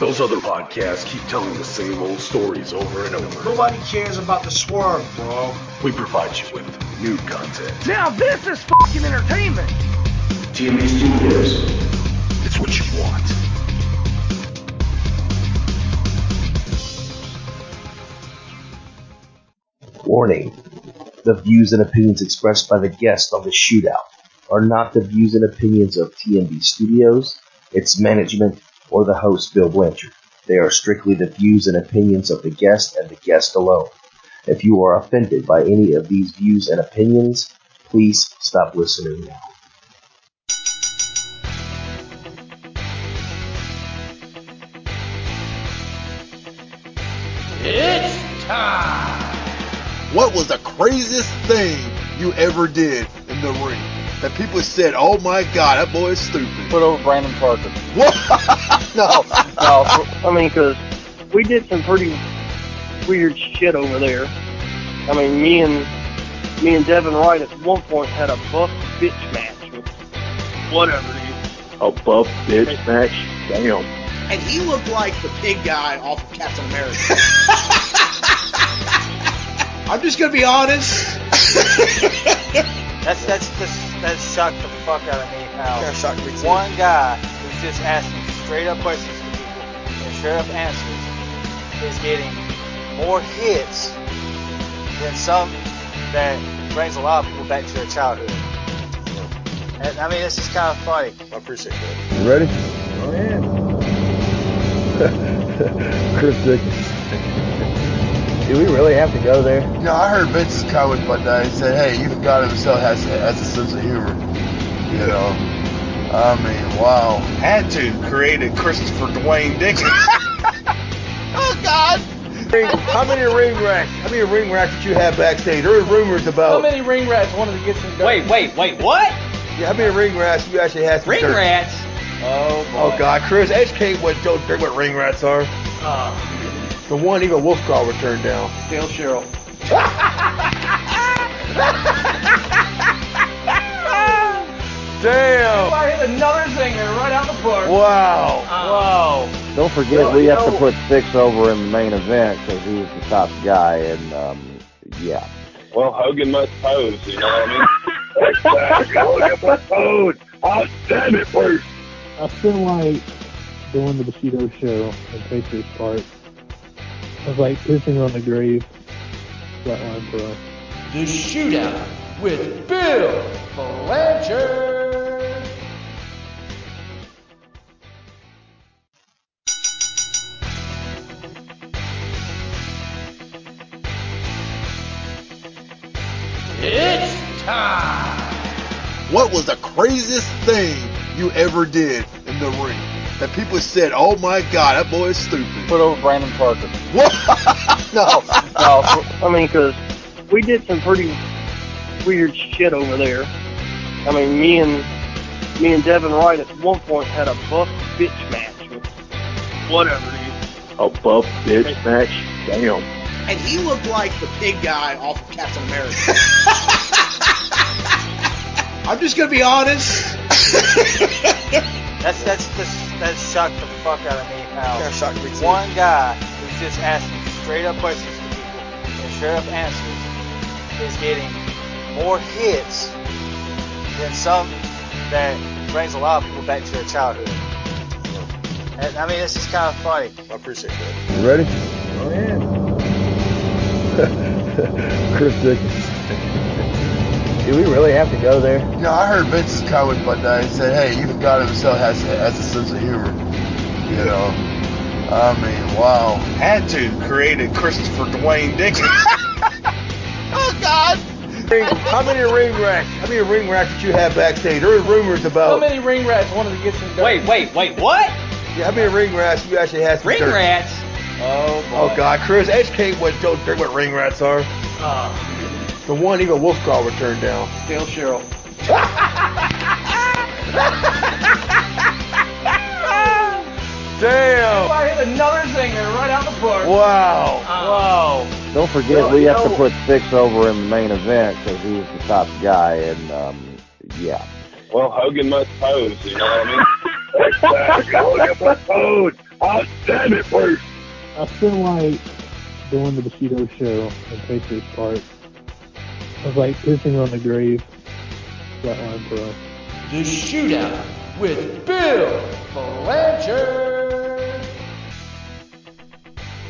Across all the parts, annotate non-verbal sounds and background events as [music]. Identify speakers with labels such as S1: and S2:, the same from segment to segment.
S1: Those other podcasts keep telling the same old stories over and over.
S2: Nobody cares about the swerve, bro.
S1: We provide you with new content.
S3: Now this is fucking entertainment.
S1: TMB Studios. It's what you want.
S4: Warning. The views and opinions expressed by the guest on the shootout are not the views and opinions of TMB Studios, its management, or the host Bill Blanchard. They are strictly the views and opinions of the guest and the guest alone. If you are offended by any of these views and opinions, please stop listening now.
S3: It's time.
S5: What was the craziest thing you ever did in the ring? That people said, "Oh my God, that boy is stupid."
S6: Put over Brandon Parker.
S5: What? [laughs] no,
S7: No, I mean, because we did some pretty weird shit over there. I mean, me and me and Devin Wright at one point had a buff bitch match with whatever. Dude.
S8: A buff bitch match? Damn.
S2: And he looked like the pig guy off of Captain America. [laughs] I'm just gonna be honest. [laughs]
S6: That's that's just that shocked the fuck out of me. How
S2: Yeah, shocked me too.
S6: one guy who's just asking straight up questions to people and straight up answers is getting more hits than some that brings a lot of people back to their childhood. And, I mean, this is kind of funny.
S2: I appreciate that.
S9: You ready? Oh yeah. [laughs] Chris Dickens. Do we really have to go there?
S5: you know, I heard Vince's comment one day. He said, "Hey, even God Himself has has a sense of humor." You know, I mean, wow.
S2: Attitude created Christopher Dwayne Dixon. [laughs] oh God.
S9: How many ring racks? How many ring racks did you have backstage? There were rumors about.
S6: How many ring rats wanted to get some dirt? Wait, wait, wait, what?
S9: Yeah, how many ring rats you actually had? Some
S6: Ring
S9: dirt?
S6: rats? Oh boy.
S9: Oh God, Chris, educate what Joe Dirt what ring rats are. Oh, The one even Wolfcrawl would turn down.
S6: Dale Cheryl. [laughs]
S9: Damn!
S6: I hit another zinger right out the park.
S9: Wow!
S6: Whoa.
S8: Don't forget,
S9: Well,
S8: we
S9: you
S8: have to put Six over in the main event because he was the top guy, and um, yeah.
S10: Well, Hogan must pose, you know what I mean? exactly. Hogan must pose. I'll stand it first.
S11: I feel like going to the Bushido show and Pacer's part was like pissing on the grave. That line for us.
S3: The shootout with Bill Blanchard. It's time.
S5: What was the craziest thing you ever did in the ring? That people said, "Oh my God, that boy is stupid."
S6: Put over Brandon Parker.
S5: What? [laughs] no,
S7: No, I mean, because we did some pretty weird shit over there. I mean, me and me and Devin Wright at one point had a buff bitch match whatever. Dude.
S8: A buff bitch match? Damn.
S2: And he looked like the pig guy off of Captain America. [laughs] I'm just gonna be honest. [laughs]
S6: That's that's just that shocked the fuck out of me. How
S2: Yeah, shocked me too.
S6: one guy who's just asking straight up questions to people and straight up answers is getting more hits than some that brings a lot of people back to their childhood. And, I mean, it's just kind of funny.
S2: I appreciate that.
S9: You ready? Oh yeah. [laughs] Chris Dickens. Do we really have to go there?
S5: you know, I heard Vince's comment one day. He said, "Hey, even God Himself has has a sense of humor." You know, I mean, wow.
S2: Attitude created Christopher Dwayne Dixon. [laughs] oh God.
S9: How many ring racks? How many ring racks did you have backstage? There were rumors about.
S6: How many ring rats wanted to get some dirt? Wait, wait, wait, what?
S9: Yeah, how many ring rats you actually had? Some
S6: Ring
S9: dirt?
S6: rats? Oh boy.
S9: Oh God, Chris, educate what Joe Dirt what ring rats are. Uh, The one even Wolfcrawl would turn down.
S6: Dale Cheryl. [laughs]
S9: Damn!
S6: I hit another zinger right out the park.
S9: Wow!
S6: Whoa.
S8: Don't forget,
S9: Well,
S8: we
S9: you
S8: have to put Six over in the main event because he was the top guy, and um, yeah.
S10: Well, Hogan must pose, you know what I mean? exactly. I want to get my phone. Oh, damn it, Bruce.
S11: I feel like doing the Bushido show and Patriots part was like kissing on the grave. Flatline for us.
S3: The Shootout with Bill Blanchard.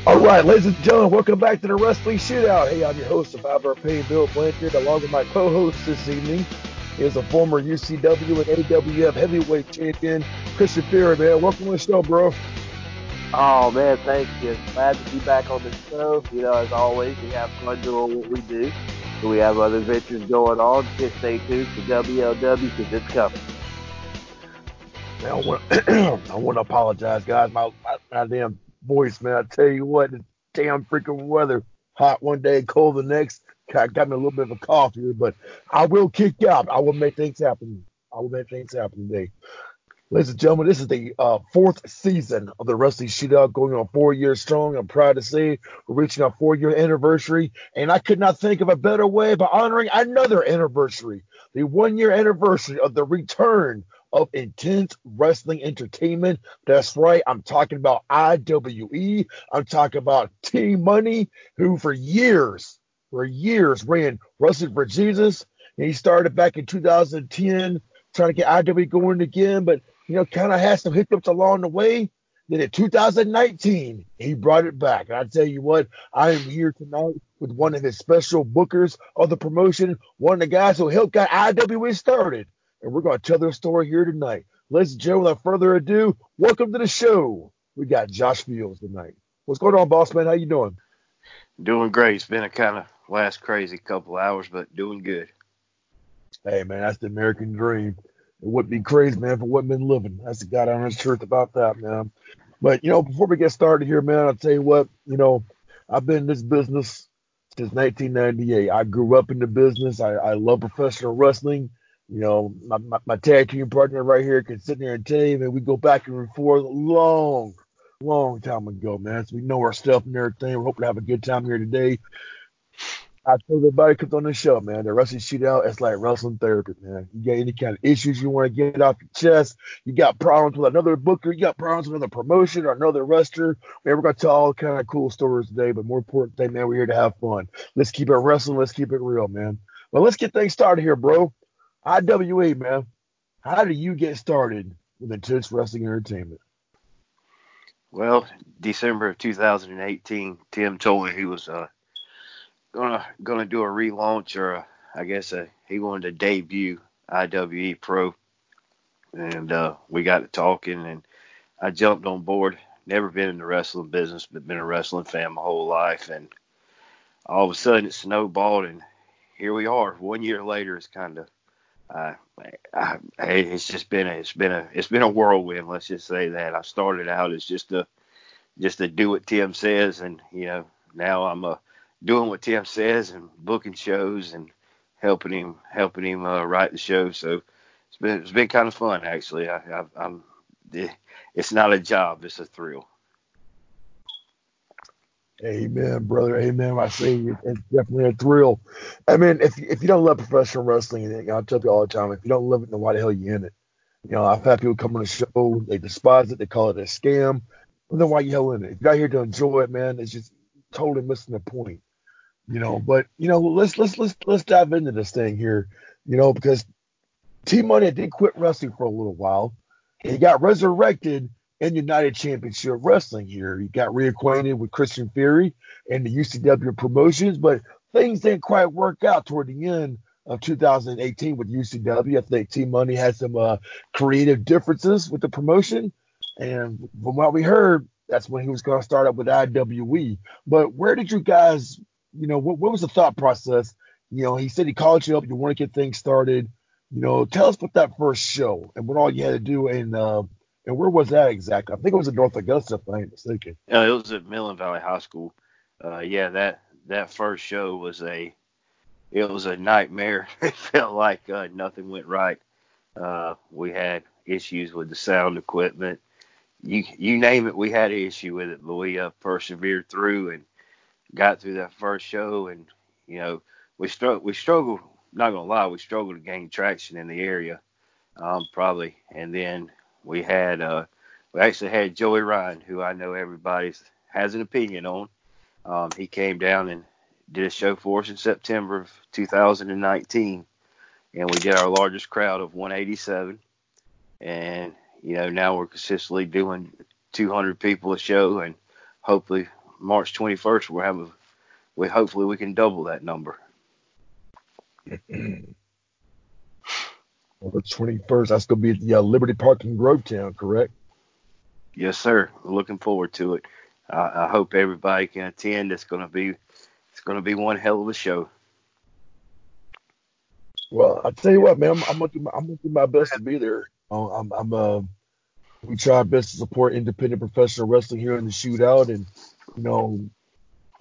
S9: All right, ladies and gentlemen, welcome back to the Wrestling Shootout. Hey, I'm your host, Survivor Pain, Bill Blanchard, along with my co-host this evening is a former UCW and AWF heavyweight champion, Christian Fury, man. Welcome to the show, bro.
S8: Oh man, thank you. Glad to be back on the show. You know, as always, we have fun doing what we do. We have other ventures going on. Just stay tuned for WLW because it's coming.
S9: Man, I want, [clears throat] I want to apologize, guys. My, my, my damn voice, man. I tell you what, the damn freaking weather. Hot one day, cold the next. Got, got me a little bit of a cough here, but I will kick out. I will make things happen. I will make things happen today. Ladies and gentlemen, this is the uh, fourth season of the Wrestling Shootout, going on four years strong. I'm proud to say we're reaching our four year anniversary, and I could not think of a better way by honoring another anniversary, the one year anniversary of the return of intense wrestling entertainment. That's right, I'm talking about IWE. I'm talking about Team Money, who for years, for years ran Wrestling for Jesus. And he started back in 2010 trying to get IWE going again, but you know, kind of had some hiccups along the way. Then in 2019, he brought it back. And I tell you what, I am here tonight with one of his special bookers of the promotion, one of the guys who helped get IWE started. And we're going to tell their story here tonight. Ladies and gentlemen, without further ado, welcome to the show. We got Josh Fields tonight. What's going on, boss man? How you doing?
S12: Doing great. It's been a kind of last crazy couple hours, but doing good.
S9: Hey man, that's the American dream. It wouldn't be crazy, man, if it wasn't been living. That's the God truth about that, man. But you know, before we get started here, man, I'll tell you what, you know, I've been in this business since 1998. I grew up in the business. I, I love professional wrestling. You know, my, my, my tag team partner right here can sit there and tell you, man, we go back and forth long, long time ago, man. So we know our stuff and everything. We're hoping to have a good time here today. I told everybody comes on the show, man. The wrestling shootout, it's like wrestling therapy, man. You got any kind of issues you want to get off your chest, you got problems with another booker, you got problems with another promotion or another wrestler. Man, we're gonna tell all kind of cool stories today, but more important thing, man, we're here to have fun. Let's keep it wrestling, let's keep it real, man. Well, let's get things started here, bro. IWA, man. How did you get started with intense wrestling entertainment?
S12: Well, December of 2018, Tim told me he was uh, gonna gonna do a relaunch or a, I guess a, he wanted to debut IWE Pro, and uh, we got to talking, and I jumped on board. Never been in the wrestling business, but been a wrestling fan my whole life, and all of a sudden it snowballed, and here we are. One year later, it's kind of uh, I, it's just been a, it's been a it's been a whirlwind. Let's just say that I started out as just a just to do what Tim says, and you know now I'm a doing what Tim says and booking shows and helping him helping him uh, write the show. So it's been it's been kind of fun actually. I, I, I'm it's not a job, it's a thrill.
S9: Amen, brother. Amen. I say it's definitely a thrill. I mean, if if you don't love professional wrestling, I tell you all the time, if you don't love it, then why the hell are you in it? You know, I've had people come on the show, they despise it, they call it a scam. Then why you hell in it? If you're out here to enjoy it, man, it's just totally missing the point. You know, but you know, let's let's let's let's dive into this thing here. You know, because T Money did quit wrestling for a little while. He got resurrected in United Championship Wrestling here. He got reacquainted with Christian Fury and the UCW promotions, but things didn't quite work out toward the end of 2018 with UCW. I think T Money had some uh, creative differences with the promotion, and from what we heard, that's when he was going to start up with IWE. But where did you guys, you know, what, what was the thought process? You know, he said he called you up, you want to get things started. You know, tell us about that first show and what all you had to do and uh, and where was that exactly? I think it was in North Augusta, if I ain't mistaken.
S12: Yeah, it was at Midland Valley High School. Uh, yeah, that that first show was a it was a nightmare. [laughs] it felt like uh, nothing went right. Uh, we had issues with the sound equipment. You you name it, we had an issue with it, but we uh, persevered through and got through that first show. And you know, we struggled. We struggled. Not gonna lie, we struggled to gain traction in the area, um, probably. And then we had uh, we actually had Joey Ryan, who I know everybody has an opinion on. Um, he came down and did a show for us in September of 2019, and we did our largest crowd of 187. And you know now we're consistently doing 200 people a show, and hopefully March 21st we're having we hopefully we can double that number. [clears throat]
S9: Well, the 21st, that's going to be at the uh, Liberty Park in Grovetown, correct?
S12: Yes, sir. Looking forward to it. Uh, I hope everybody can attend. It's going to be it's going to be one hell of a show.
S9: Well, I tell you what, man, I'm, I'm gonna do my, I'm gonna do my best to be there. Uh, I'm, I'm uh, we try our best to support independent professional wrestling here in the shootout, and you know,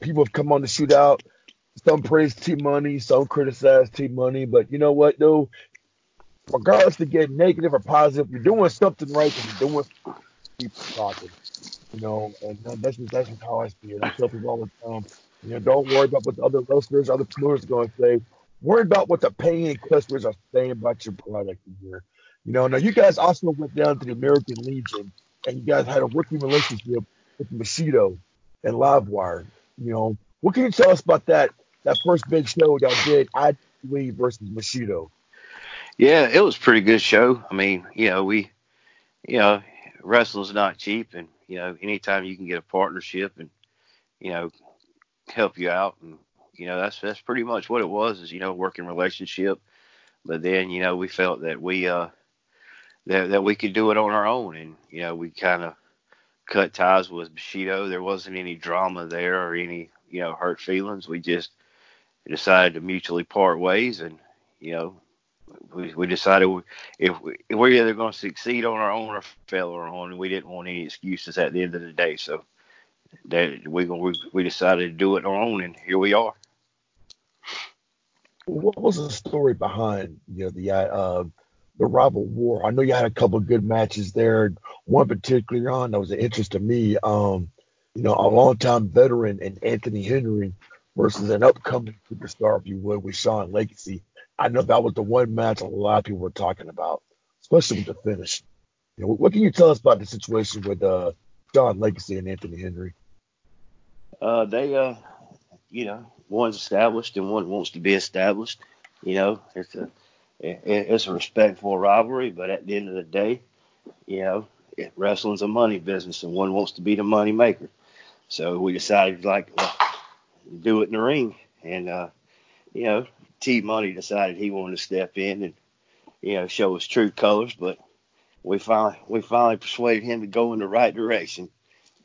S9: people have come on the shootout. Some praise T Money, some criticize T Money, but you know what though? Regardless to get negative or positive, you're doing something right and you're doing talking. You know, and that's just that's just how I see it. I tell people all the time, you know, don't worry about what the other wrestlers, other promoters are going to say. Worry about what the paying customers are saying about your product here. You know, now you guys also went down to the American Legion and you guys had a working relationship with Bushido and Livewire. You know, what can you tell us about that that first big show that did I IWE versus Bushido?
S12: Yeah, it was pretty good show. I mean, you know, we, you know, wrestling's not cheap, and you know, anytime you can get a partnership and you know help you out, and you know, that's that's pretty much what it was. Is you know, working relationship. But then you know, we felt that we uh that that we could do it on our own, and you know, we kind of cut ties with Bushido. There wasn't any drama there or any you know hurt feelings. We just decided to mutually part ways, and you know we, we decided if, we, if we're either going to succeed on our own or fail on our own, we didn't want any excuses at the end of the day. So that we we we decided to do it on our own, and here we are.
S9: What was the story behind you know the uh, the rival war? I know you had a couple of good matches there. One particularly on that was an interest to me. Um, you know, a longtime veteran and Anthony Henry versus an upcoming superstar, if you would, with Sean Legacy. I know that was the one match a lot of people were talking about, especially with the finish. You know, what can you tell us about the situation with uh, Sean Legacy and Anthony Henry?
S12: Uh, they, uh, you know, one's established and one wants to be established. You know, it's a it's a respectful rivalry, but at the end of the day, you know, it, wrestling's a money business, and one wants to be the money maker. So we decided, like, well, do it in the ring, and uh, you know, T Money decided he wanted to step in and you know show his true colors, but we finally we finally persuaded him to go in the right direction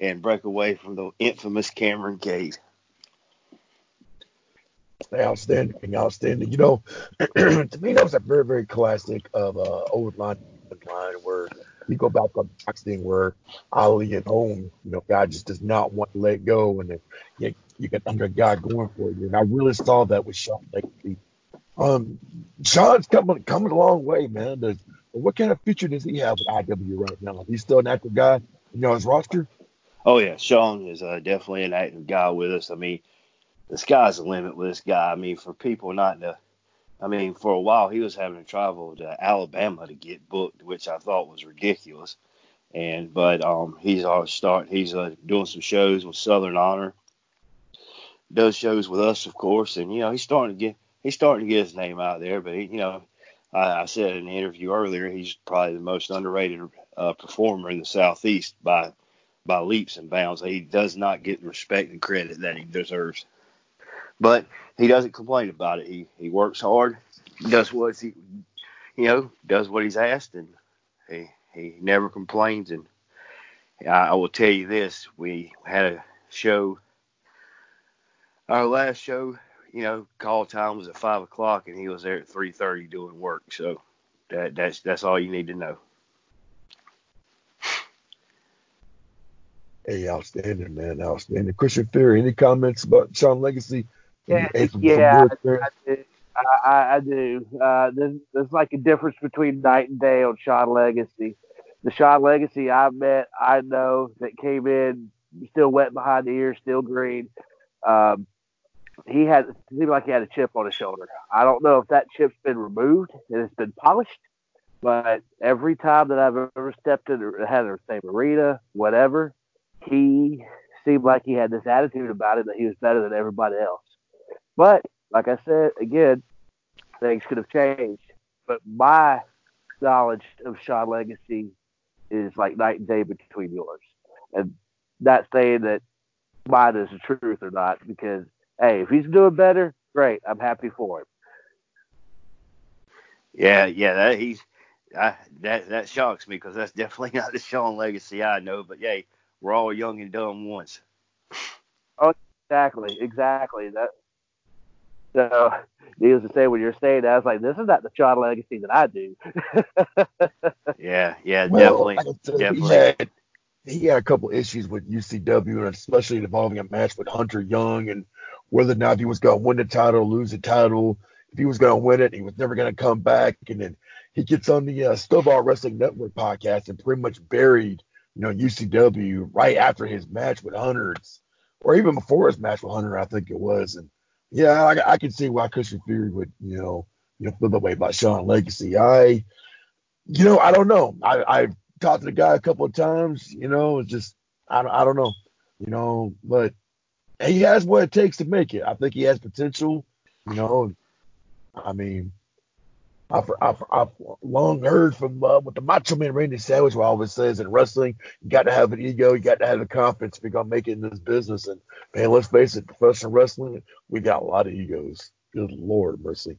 S12: and break away from the infamous Cameron Cade.
S9: Outstanding, outstanding. You know, [clears throat] to me that was a very very classic of uh, old line line where you go back on boxing where Ali and Holmes, you know, God just does not want to let go, and then you, you get under God going for you. And I really saw that with Sean Legacy. Um, Sean's coming coming a long way, man. Does, what kind of future does he have with IW right now? He's still an active guy, you know, his roster.
S12: Oh yeah, Sean is uh, definitely an active guy with us. I mean, the sky's the limit with this guy. I mean, for people not to I mean, for a while he was having to travel to Alabama to get booked, which I thought was ridiculous. And but um, he's always start. He's uh, doing some shows with Southern Honor. Does shows with us, of course, and you know he's starting to get he's starting to get his name out there. But he, you know, I, I said in the interview earlier, he's probably the most underrated uh, performer in the Southeast by by leaps and bounds. He does not get the respect and credit that he deserves. But he doesn't complain about it. He he works hard, does what he you know does what he's asked, and he he never complains. And I, I will tell you this: we had a show. Our last show, you know, call time was at five o'clock, and he was there at three thirty doing work. So that that's that's all you need to know.
S9: Hey, outstanding, man, outstanding. Christian Fury, any comments about Sean Legacy?
S8: Yeah, yeah, I, I, do. I, I do. Uh, there's, there's like a difference between night and day on Sean Legacy. The Sean Legacy I met, I know that came in still wet behind the ears, still green. Um, he had it seemed like he had a chip on his shoulder. I don't know if that chip's been removed and it's been polished, But every time that I've ever stepped in or had the same arena, whatever, he seemed like he had this attitude about it that he was better than everybody else. But like I said, again, things could have changed. But my knowledge of Sean Legacy is like night and day between yours. And not saying that mine is the truth or not, because hey, if he's doing better, great. I'm happy for him.
S12: Yeah, yeah, that he's I, that that shocks me because that's definitely [laughs] not the Sean Legacy I know. But yeah, we're all young and dumb once.
S8: Oh, exactly, exactly. That. So, needless to say, when you're saying that, I was like, this is not the Sean Legacy that I do. [laughs]
S12: yeah, yeah,
S9: Well,
S12: definitely,
S9: like I said,
S12: definitely.
S9: He had, he had a couple issues with UCW, and especially involving a match with Hunter Young and whether or not he was going to win the title, lose the title. If he was going to win it, he was never going to come back. And then he gets on the uh, Snowball Wrestling Network podcast and pretty much buried, you know, UCW right after his match with Hunter, or even before his match with Hunter, I think it was. And yeah, I, I can see why Christian Fury would, you know, you know, feel that way about Sean Legacy. I, you know, I don't know. I, I've talked to the guy a couple of times. You know, it's just I, I don't know. You know, but he has what it takes to make it. I think he has potential. You know, I mean, I've, I've, I've long heard from uh, what the Macho Man Randy Savage always says in wrestling, you got to have an ego, you got to have the confidence if you're gonna make it in this business. And man, let's face it, professional wrestling, we got a lot of egos. Good Lord mercy.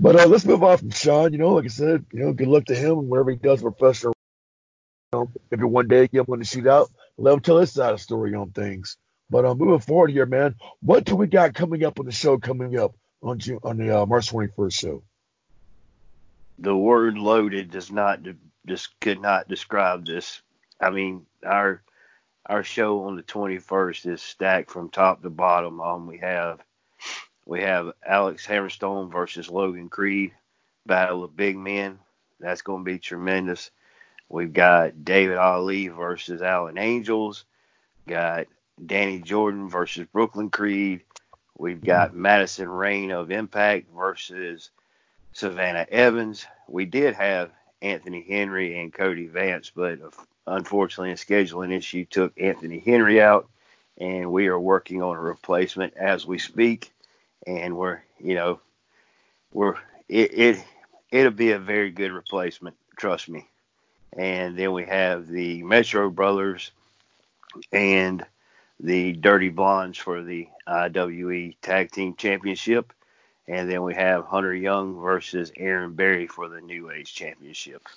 S9: But uh, let's move on from Sean. You know, like I said, you know, good luck to him and whatever he does professional. You know, maybe one day get him on the shootout, let him tell his side of story on things. But uh, moving forward here, man, what do we got coming up on the show coming up on June, on the uh, March 21st show?
S12: The word loaded does not just could not describe this. I mean, our our show on the 21st is stacked from top to bottom. Um, we have we have Alex Hammerstone versus Logan Creed, battle of big men. That's going to be tremendous. We've got David Ali versus Alan Angels. Got Danny Jordan versus Brooklyn Creed. We've got Madison Rayne of Impact versus Savannah Evans. We did have Anthony Henry and Cody Vance, but unfortunately, a scheduling issue took Anthony Henry out, and we are working on a replacement as we speak. And we're, you know, we're it, it it'll be a very good replacement, trust me. And then we have the Metro Brothers and the Dirty Blondes for the IWE Tag Team Championship. And then we have Hunter Young versus Aaron Berry for the New Age Championship.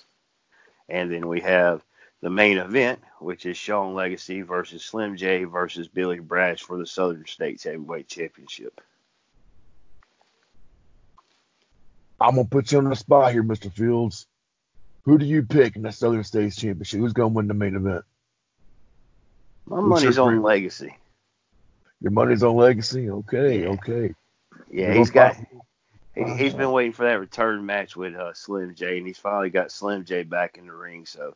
S12: And then we have the main event, which is Sean Legacy versus Slim J versus Billy Brash for the Southern States Heavyweight Championship.
S9: I'm gonna put you on the spot here, Mr. Fields. Who do you pick in the Southern States Championship? Who's gonna win the main event?
S12: My
S9: Who's
S12: money's on? Legacy.
S9: Your money's on Legacy. Okay, okay.
S12: Yeah, he's got. He, he's been waiting for that return match with uh, Slim J, and he's finally got Slim J back in the ring. So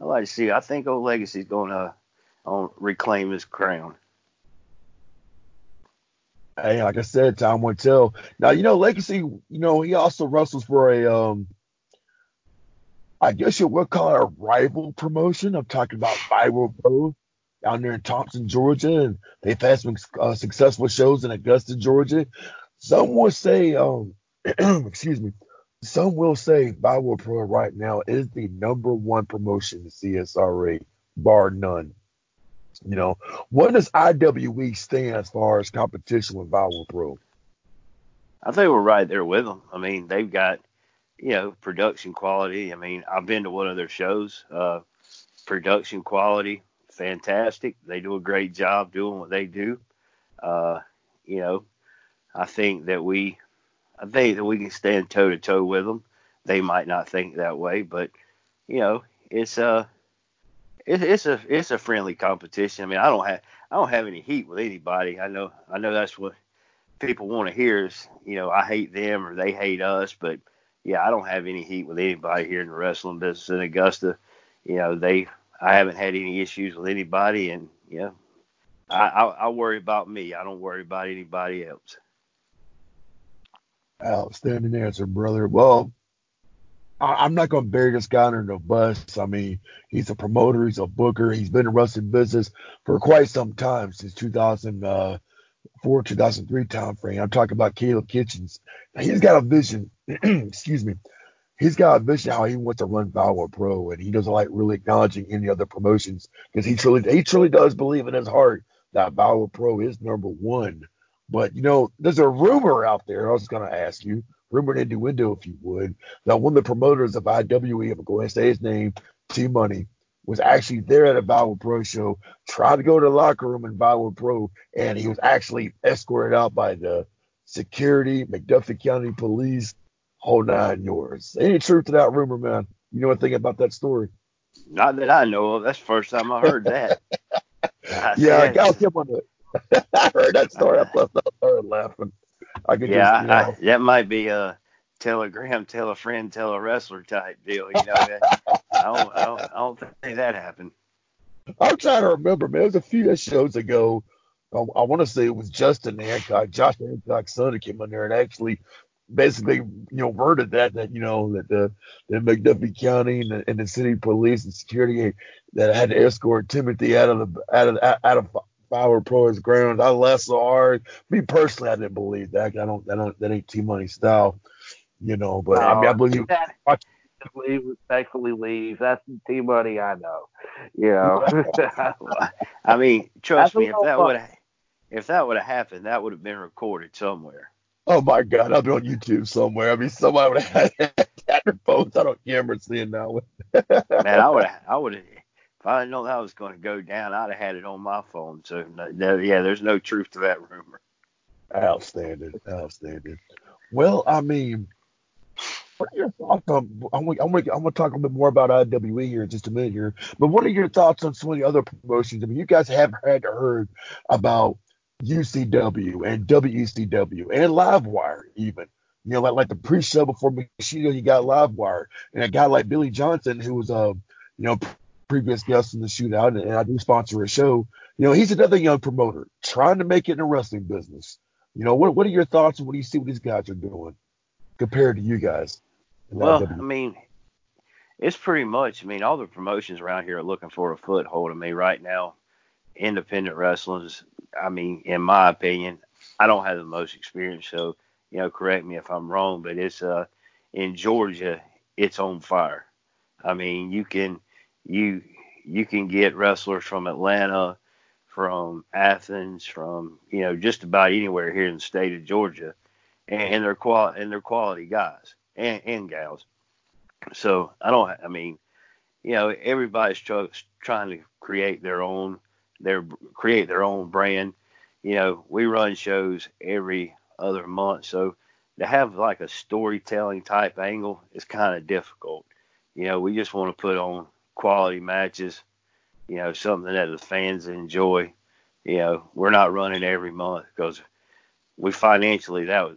S12: I like to see. I think old Legacy's going to on reclaim his crown.
S9: Hey, like I said, time will tell. Now you know Legacy. You know he also wrestles for a um. I guess you would call it a rival promotion. I'm talking about Valor Pro down there in Thomson, Georgia, and they've had some uh, successful shows in Augusta, Georgia. Some will say, um, [clears throat] excuse me, some will say Valor Pro right now is the number one promotion in CSRA, bar none. You know, what does IWE stand as far as competition with Valor Pro?
S12: I think we're right there with them. I mean, they've got you know production quality. I mean, I've been to one of their shows. Uh, production quality, fantastic. They do a great job doing what they do. Uh, you know, I think that we, I think that we can stand toe to toe with them. They might not think that way, but you know, it's uh it, it's a it's a friendly competition. I mean, I don't have I don't have any heat with anybody. I know I know that's what people want to hear is you know I hate them or they hate us, but yeah, I don't have any heat with anybody here in the wrestling business in Augusta. You know, they I haven't had any issues with anybody, and yeah, I I, I worry about me. I don't worry about anybody else.
S9: Outstanding answer, brother. Well, I, am not going to bury this guy under the bus. I mean, he's a promoter, he's a booker, he's been in wrestling business for quite some time since 2004, uh, 2003 time frame. I'm talking about Caleb Kitchens. He's got a vision. [clears throat] excuse me. He's got a vision how he wants to run Valor Pro, and he doesn't like really acknowledging any other promotions because he truly he truly does believe in his heart that Valor Pro is number one. But you know, there's a rumor out there. I was going to ask you rumored innuendo, if you would, that one of the promoters of IWE, I'm going to say his name, T Money, was actually there at a Valor Pro show, tried to go to the locker room in Valor Pro, and he was actually escorted out by the security, McDuffie County Police, whole nine yours. Any truth to that rumor, man? You know anything about that story?
S12: Not that I know of. That's the first time I heard that. [laughs]
S9: I yeah, I got him on the. [laughs] I heard that story. I [laughs] started laughing. I could
S12: yeah,
S9: just, you know,
S12: I, that might be a telegram, tell a friend, tell a wrestler type deal. You know, that, I, don't, I don't, I don't think that happened.
S9: I'm trying to remember, man. It was a few shows ago. I, I want to say it was Justin Hancock, Josh Hancock's son, who came in there and actually basically, you know, worded that that you know that the the McDuffie County and the, and the city police and security that had to escort Timothy out of the out of out of Valor Pro's grounds. I left so hard. Me personally, I didn't believe that. I don't, I don't, that ain't T Money style, you know. But I mean, I believe.
S8: That, leave, respectfully leave. That's the T Money I know. You know. [laughs]
S12: I mean, trust me, if that would if that would have happened, that would have been recorded somewhere.
S9: Oh my God, I'll be on YouTube somewhere. I mean, somebody would have had [laughs] that their phones. I don't remember seeing that one.
S12: Man, I would have, I would if I didn't know that was going to go down, I'd have had it on my phone. So no, yeah, there's no truth to that rumor.
S9: Outstanding, outstanding. Well, I mean, what are your thoughts on? I'm going, I'm, to talk a bit more about IWE here in just a minute here. But what are your thoughts on some of the other promotions? I mean, you guys have had heard about UCW and WECW and Livewire even. You know, like like the pre-show before Bushido, you got Livewire, and a guy like Billy Johnson who was a uh, you know previous guest in the shootout, and, and I do sponsor a show. You know, he's another young promoter trying to make it in the wrestling business. You know, what what are your thoughts on what do you see what these guys are doing compared to you guys?
S12: Well, I mean, it's pretty much. I mean, all the promotions around here are looking for a foothold. I mean, right now, independent wrestling is. I mean, in my opinion, I don't have the most experience, so you know, correct me if I'm wrong, but it's uh in Georgia, it's on fire. I mean, you can you you can get wrestlers from Atlanta, from Athens, from you know just about anywhere here in the state of Georgia, and, and they're qual and they're quality guys and, and gals. So I don't. I mean, you know, everybody's tr- trying to create their own their create their own brand. You know, we run shows every other month, so to have like a storytelling type angle is kind of difficult. You know, we just want to put on quality matches, you know, something that the fans enjoy. You know, we're not running every month because we financially that was,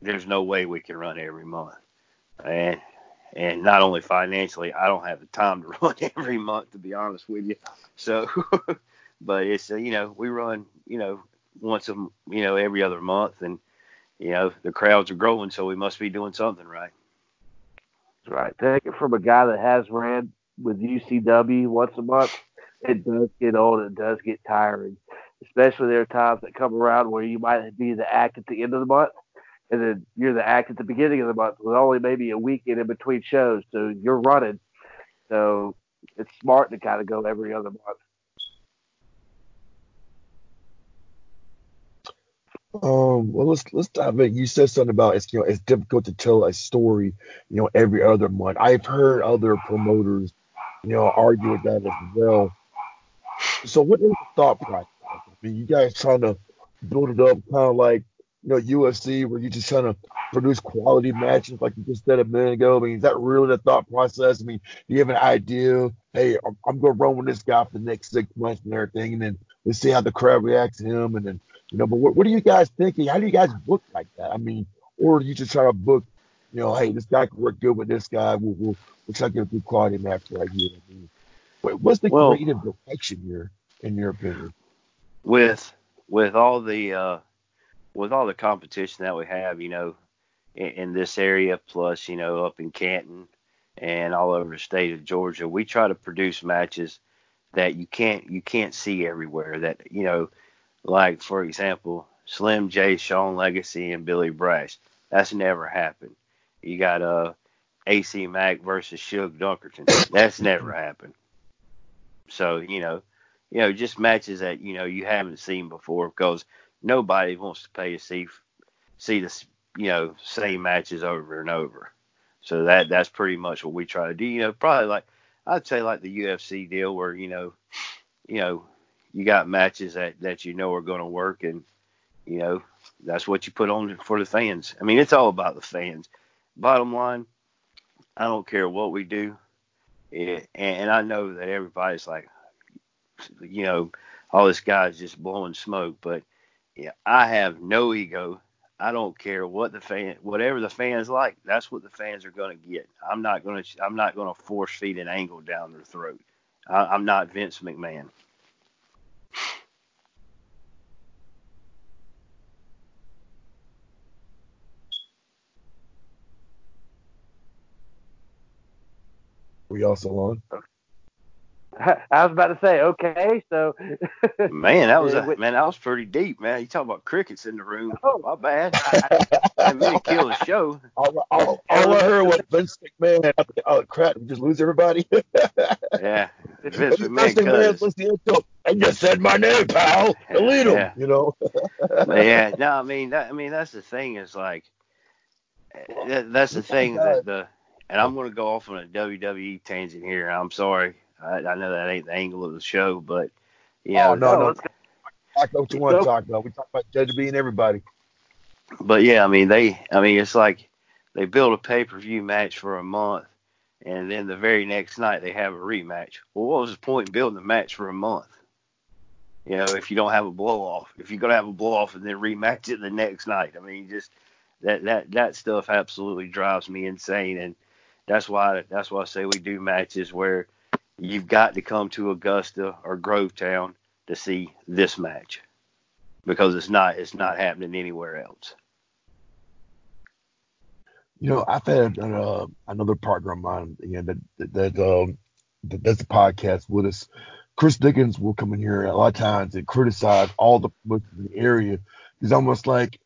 S12: there's no way we can run every month, and and not only financially, I don't have the time to [laughs] run every month to be honest with you. So, [laughs] but it's uh, you know we run you know once a you know every other month, and you know the crowds are growing, so we must be doing something right.
S8: Right. Take it from a guy that has ran with UCW once a month, it does get old. It does get tiring, especially there are times that come around where you might be the act at the end of the month, and then you're the act at the beginning of the month with only maybe a weekend in between shows. So you're running. So it's smart to kind of go every other month.
S9: Um, well, let's let's dive in. You said something about it's you know it's difficult to tell a story, you know, every other month. I've heard other promoters you know, argue with that as well. So what is the thought process? I mean, you guys trying to build it up kind of like, you know, UFC where you're just trying to produce quality matches like you just said a minute ago. I mean, is that really the thought process? I mean, do you have an idea? Hey, I'm, I'm going to run with this guy for the next six months and everything, and then let's see how the crowd reacts to him. And then, you know, but what, what are you guys thinking? How do you guys book like that? I mean, or do you just try to book, you know, hey, this guy can work good with this guy. We'll, we'll, which I give good quality match right here. I mean, what's the well, creative direction here, in your opinion?
S12: With with all the uh, with all the competition that we have, you know, in, in, this area, plus you know up in Canton, and all over the state of Georgia. We try to produce matches that you can't you can't see everywhere. That you know, like for example, Slim J, Sean Legacy, and Billy Brash. That's never happened. You got uh AC Mack versus Shug Dunkerton. That's never happened. So you know, you know, just matches that you know you haven't seen before because nobody wants to pay to see see the you know same matches over and over. So that that's pretty much what we try to do. You know, probably like I'd say like the UFC deal where you know, you know, you got matches that that you know are going to work and you know that's what you put on for the fans. I mean, it's all about the fans. Bottom line, I don't care what we do, eh, it, and I know that everybody's like, you know, all this guy's just blowing smoke, but yeah, I have no ego. I don't care what the fan, whatever the fans like, that's what the fans are going to get. I'm not going to, I'm not going to force feed an angle down their throat. I, I'm not Vince McMahon.
S9: We also on. [laughs]
S8: I was about to say, okay, so [laughs]
S12: Man, that was [laughs] a, man, that was pretty deep, man. You talking about crickets in the room?
S8: Oh.
S12: my bad. I, I didn't mean to kill the show.
S9: All, all, all I heard was Vince McMahon. Oh crap! We just lose everybody.
S12: Yeah, Vince
S9: Vince
S12: McMahon
S9: McMahon
S12: cuz.
S9: listening I just said my name, pal. Delete him.
S12: Yeah.
S9: You know.
S12: Yeah, no, I mean, that, I mean, that's the thing is like, that, that's the thing that the, and I'm going to go off on a WWE tangent here. I'm sorry, I, I know that ain't the angle of the show, but you oh, know,
S9: oh no, no.
S8: let's
S9: Talk what you want to talk about. We talk about Judge B and everybody.
S12: but yeah, I mean, they, I mean, it's like they build a pay per view match for a month, and then the very next night they have a rematch. Well, what was the point in building a match for a month? You know, if you don't have a blow off, if you're gonna have a blow off and then rematch it the next night, I mean, just that that that stuff absolutely drives me insane, and that's why that's why I say we do matches where you've got to come to Augusta or Grovetown to see this match because it's not it's not happening anywhere else.
S9: You know, I've had uh, another partner of mine, again, that that, that um that does the podcast with us. Chris Dickens will come in here a lot of times and criticize all the in the area. He's almost like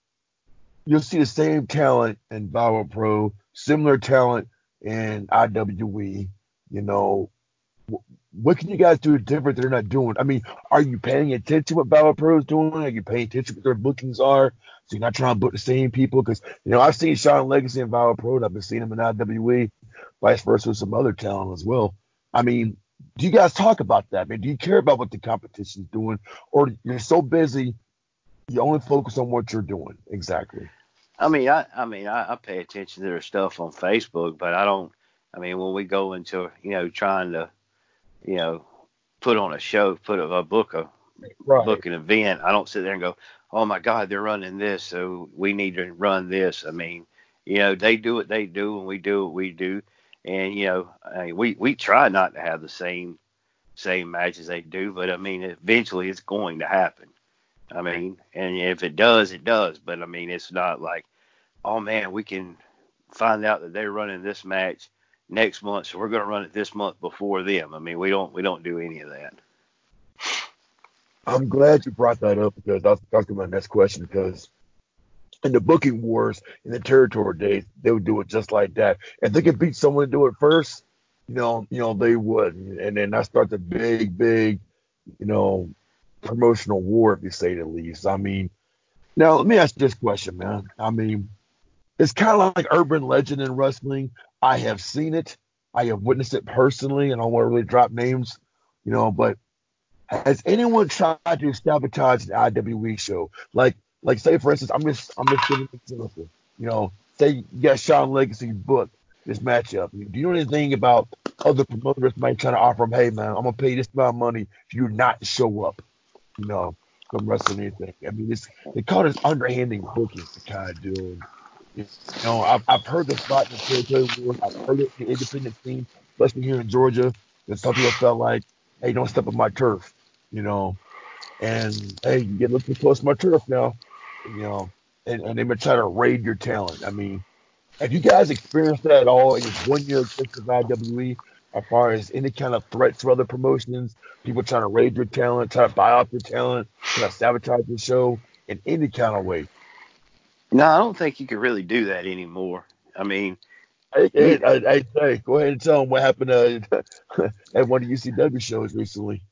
S9: you'll see the same talent in Power Pro, similar talent in IWE. You know, what can you guys do different they're not doing? I mean, are you paying attention to what Power Pro is doing? Are you paying attention to what their bookings are? So you're not trying to book the same people because you know I've seen Sean Legacy in Power Pro, and I've been seeing him in IWE, vice versa with some other talent as well. I mean, do you guys talk about that? I mean, do you care about what the competition's doing, or you're so busy you only focus on what you're doing? Exactly.
S12: I mean, I I mean, I, I pay attention to their stuff on Facebook, but I don't. I mean, when we go into you know trying to you know put on a show, put a, a book a
S9: Right.
S12: book an event, I don't sit there and go, oh my God, they're running this, so we need to run this. I mean, you know, they do what they do, and we do what we do, and you know, I mean, we we try not to have the same same matches they do, but I mean, eventually it's going to happen. I mean, and if it does, it does. But I mean, it's not like, oh man, we can find out that they're running this match next month, so we're going to run it this month before them. I mean, we don't we don't do any of that.
S9: I'm glad you brought that up because that's that's my next question. Because in the booking wars in the territory days, they would do it just like that. If they could beat someone to do it first, you know, you know they would, and then that starts a big, big, you know, promotional war, if you say the least. I mean, now let me ask you this question, man. I mean, it's kind of like urban legend in wrestling. I have seen it. I have witnessed it personally, and I don't want to really drop names, you know, but has anyone tried to sabotage the IWE show? Like, like say for instance, I'm just I'm just giving an example. You know, say you got Sean Legacy booked this matchup. Do you know anything about other promoters might try to offer him, hey man, I'm gonna pay this amount of money if you not show up, you know, from wrestling anything. I mean, it's they call this underhanding booking to kind of do. You know, I've, I've heard this a lot in the territory war. I've heard it in the independent scene, especially here in Georgia. That some people felt like, hey, don't step on my turf, you know. And hey, you get looking close to my turf now, you know. And, and they may try to raid your talent. I mean, Have you guys experienced that at all in your one year experience with IWE? As far as any kind of threats from other promotions, people trying to raid your talent, trying to buy off your talent, trying to sabotage your show in any kind of way.
S12: No, I don't think you can really do that anymore. I mean,
S9: Hey, hey, hey, hey, go ahead and tell them what happened uh, [laughs] at one of the UCW shows recently.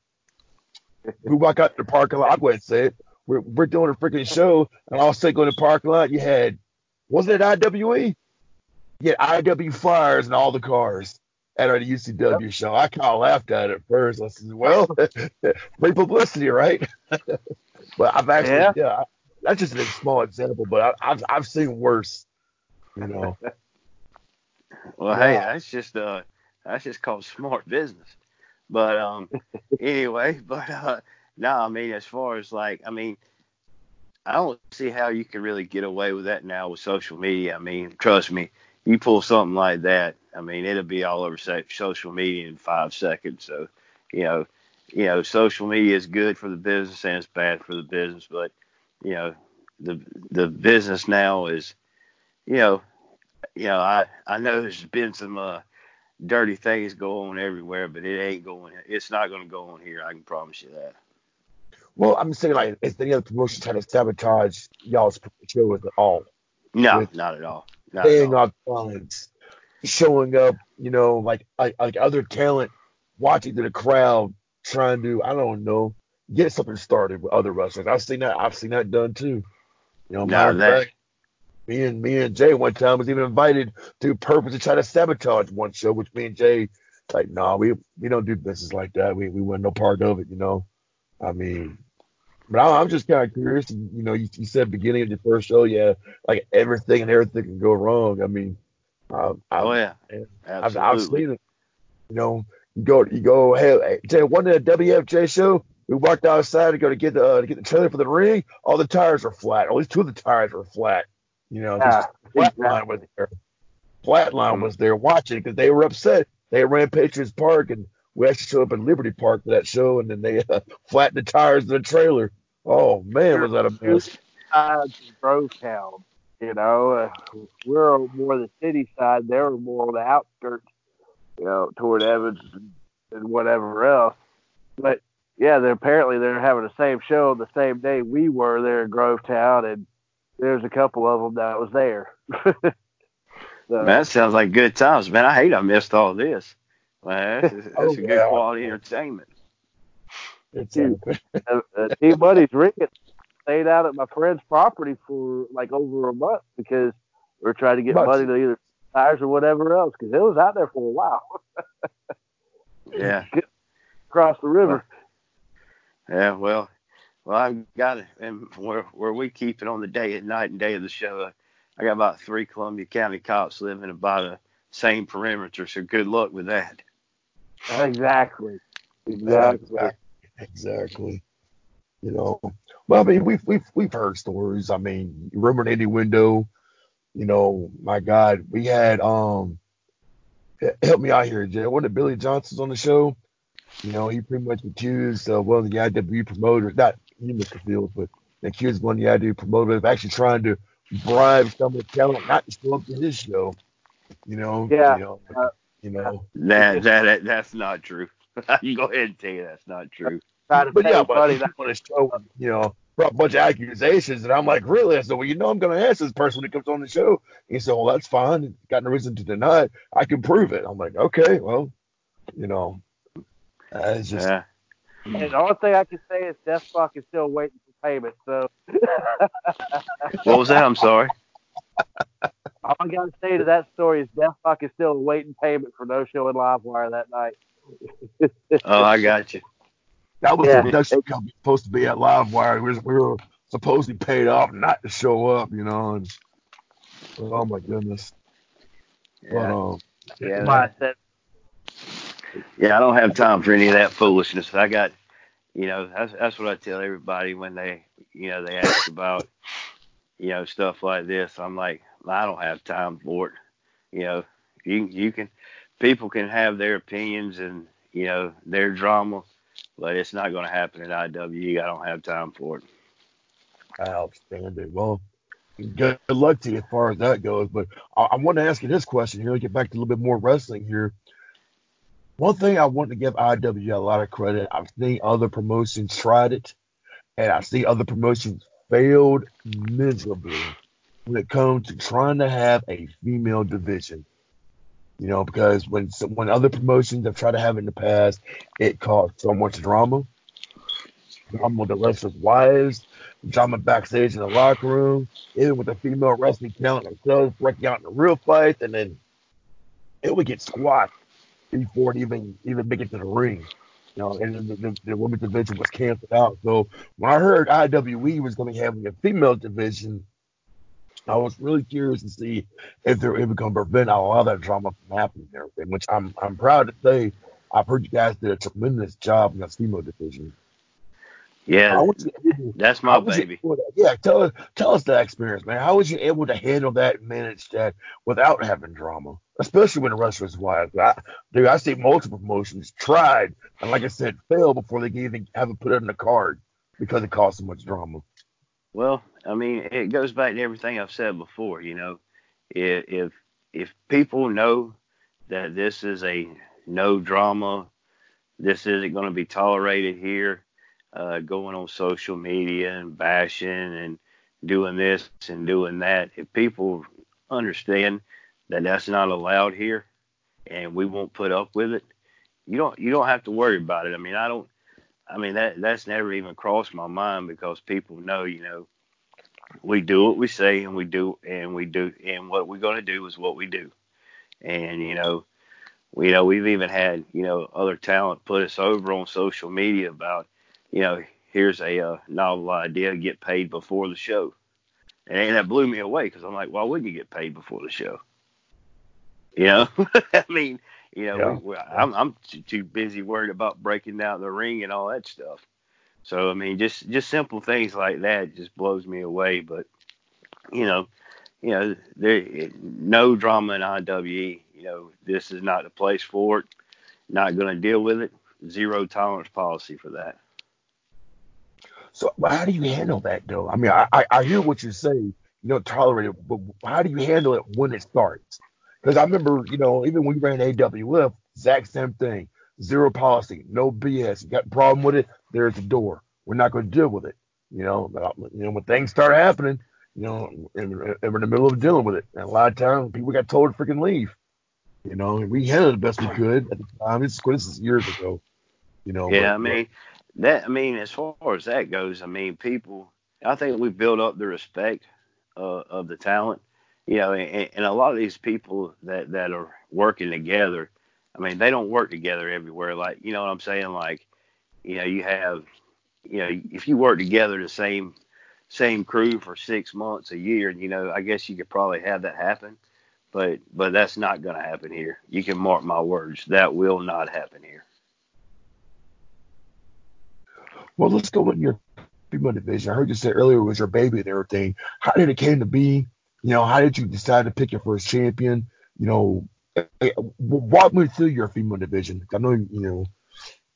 S9: We walk out the parking lot. I'll go ahead and say it. We're, we're doing a freaking show, and all of a sudden, go in the parking lot. You had, wasn't it IWE? You had IW Flyers and all the cars at our UCW show. I kind of laughed at it first. I said, well, [laughs] free publicity, right? [laughs] but I've actually,
S8: Yeah.
S9: yeah, that's just a small example, but I, I've, I've seen worse, you know. [laughs]
S12: Well, hey, that's just uh, that's just called smart business. But um, [laughs] anyway, but uh, no, I mean, as far as like, I mean, I don't see how you can really get away with that now with social media. I mean, trust me, you pull something like that, I mean, it'll be all over social media in five seconds. So, you know, you know, social media is good for the business and it's bad for the business. But, you know, the the business now is, you know, you know, I I know there's been some uh, dirty things going on everywhere, but it ain't going. It's not going to go on here. I can promise you that.
S9: Well, I'm saying like, is any other promotion trying to sabotage y'all's show at all?
S12: No,
S9: With
S12: not at all. Not at
S9: paying
S12: all.
S9: off talents, showing up, you know, like like, like other talent watching to the crowd, trying to, I don't know, get something started with other wrestlers. I've seen that. I've seen that done too. You know,
S12: No,
S9: matter of
S12: that-
S9: fact, me and me and Jay one time was even invited to purpose to try to sabotage one show, which me and Jay like, no, nah, we we don't do business like that. We we want no part of it, you know. I mean, but I, I'm just kind of curious. You know, you, you said beginning of your first show, yeah, like everything and everything can go wrong. I mean, um, I've,
S12: Oh yeah,
S9: I've, I've
S12: absolutely.
S9: seen it. You know, you go you go hey, hey Jay, one of the WFJ show. We walked outside to go to get the uh, to get the trailer for the ring. All the tires were flat. At least two of the tires were flat. You know,
S8: Yeah,
S9: just flatline was there. Flatline was there watching because they were upset. They ran Patriots Park and we actually showed up in Liberty Park for that show, and then they uh, [laughs] flattened the tires of the trailer. Oh man, was that a mess?
S8: sides of Grovetown. You know, uh, we're more the city side. They were more on the outskirts, you know, toward Evans and, and whatever else. But yeah, they're apparently they're having the same show the same day we were there in Grovetown, and there's a couple of them that was there. [laughs] so,
S12: Man, that sounds like good times, man. I hate I missed all this. Man, that's, [laughs] that's
S9: Oh,
S12: a good
S9: yeah.
S12: quality entertainment.
S9: It's
S8: Dude. [laughs]
S9: uh,
S8: uh, Team Buddy's Ricket stayed out at my friend's property for like over a month because we were trying to get
S9: Months.
S8: money to either tires or whatever else because it was out there for a while
S12: Yeah,
S8: across the river.
S12: Yeah. Well, well, I've got it, and where where we keep it on the day and night and day of the show. I got about three Columbia County cops living about the same perimeter, so good luck with that.
S8: Exactly. Exactly.
S9: exactly. Exactly. You know, well, I mean, we've we've we've heard stories. I mean, rumor in any window. You know, my God, we had um, help me out here, Jay. One of Billy Johnson's on the show. You know, he pretty much accused uh, one of the IW promoters, not you, Mr. Fields, but accused one of the IW promoters of actually trying to bribe some of the talent not to show up to his show. You know,
S8: Yeah.
S9: you know,
S8: Uh,
S9: you know.
S12: That that, that that's not true. [laughs] you go ahead and tell you that's not true.
S9: But yeah,
S8: save
S9: but
S8: money.
S9: he on his show, you know, brought a bunch of accusations, and I'm like, really? I said, well, you know, I'm going to ask this person when he comes on the show. He said, well, that's fine. Got no reason to deny it. I can prove it. I'm like, okay, well, you know, uh, it's just
S12: Yeah.
S8: And the only thing I can say is Death Fuck is still waiting for payment. So [laughs]
S12: What was that? I'm sorry.
S8: all I got to say to that story is Death Fuck is still waiting payment for no show in Livewire that night. [laughs]
S12: Oh, I got you.
S9: that was
S8: Yeah.
S9: the production company supposed to be at Livewire. We, was, we were supposedly paid off not to show up, you know. And oh my goodness, but
S12: Yeah.
S9: um,
S12: Yeah,
S8: Why I said
S12: yeah, I don't have time for any of that foolishness. I got, you know, that's that's what I tell everybody when they, you know, they ask about, you know, stuff like this. I'm like, I don't have time for it. You know, you you can, people can have their opinions and you know their drama, but it's not going to happen at IW. I don't have time for it.
S9: outstanding. Well, good luck to you as far as that goes. But I, I want to ask you this question here. Get back to a little bit more wrestling here. One thing I want to give IW a lot of credit. I've seen other promotions tried it, and I see other promotions failed miserably when it comes to trying to have a female division. You know, because when when other promotions have tried to have it in the past, it caused so much drama. Drama with the wrestlers' wives, drama backstage in the locker room, even with the female wrestling talent themselves breaking out in a real fight, and then it would get squashed before it even even make it to the ring. You know, and the, the, the women's division was canceled out. So when I heard IWE was going to be having a female division, I was really curious to see if they're ever going to prevent a lot of that drama from happening and everything. Which I'm I'm proud to say I've heard you guys did a tremendous job in that female division.
S12: Yeah, that's my
S9: how was you
S12: baby.
S9: to- yeah, tell us tell us that experience, man. How was you able to handle that and manage that without having drama, especially when the wrestlers wives? I, dude, I see multiple promotions tried and, like I said, fail before they can even have it put it in the card because it caused so much drama.
S12: Well, I mean, it goes back to everything I've said before. You know, if if, if people know that this is a no drama, this isn't going to be tolerated here, uh, going on social media and bashing and doing this and doing that. If people understand that that's not allowed here, and we won't put up with it, you don't you don't have to worry about it. I mean, I don't. I mean that that's never even crossed my mind because people know, you know, we do what we say and we do and we do and what we're going to do is what we do. And you know, we you know we've even had you know other talent put us over on social media about you know here's a uh, novel idea get paid before the show. And that blew me away because I'm like, why wouldn't you get paid before the show? You know, [laughs] I mean, you know,
S9: Yeah.
S12: we, we, I'm I'm too, too busy worried about breaking down the ring and all that stuff. So I mean, just just simple things like that just blows me away. But you know, you know, there no drama in IWE. You know, this is not the place for it. Not going to deal with it. Zero tolerance policy for that.
S9: So how do you handle that though? I mean, I, I, I hear what you say, you know, tolerate it, but how do you handle it when it starts? Because I remember, you know, even when we ran AWF, exact same thing. Zero policy, no BS. You got a problem with it, there's the door. We're not going to deal with it. You know, you know, when things start happening, you know, and, and we're in the middle of dealing with it. And a lot of times people got told to freaking leave. You know, and we handled it the best we could at the time. This, this is years ago. You know,
S12: Yeah,
S9: but-
S12: I mean that. I mean, as far as that goes, I mean, people. I think we built up the respect uh, of the talent. You know, and, and a lot of these people that that are working together. I mean, they don't work together everywhere. Like, you know what I'm saying? Like, you know, you have, you know, if you work together the same same crew for six months a year, you know, I guess you could probably have that happen. But but that's not going to happen here. You can mark my words. That will not happen here.
S9: Well, let's go in your female division. I heard you say earlier it was your baby and everything. How did it came to be? You know, how did you decide to pick your first champion? You know, eh, eh, walk me through your female division. I know, you know,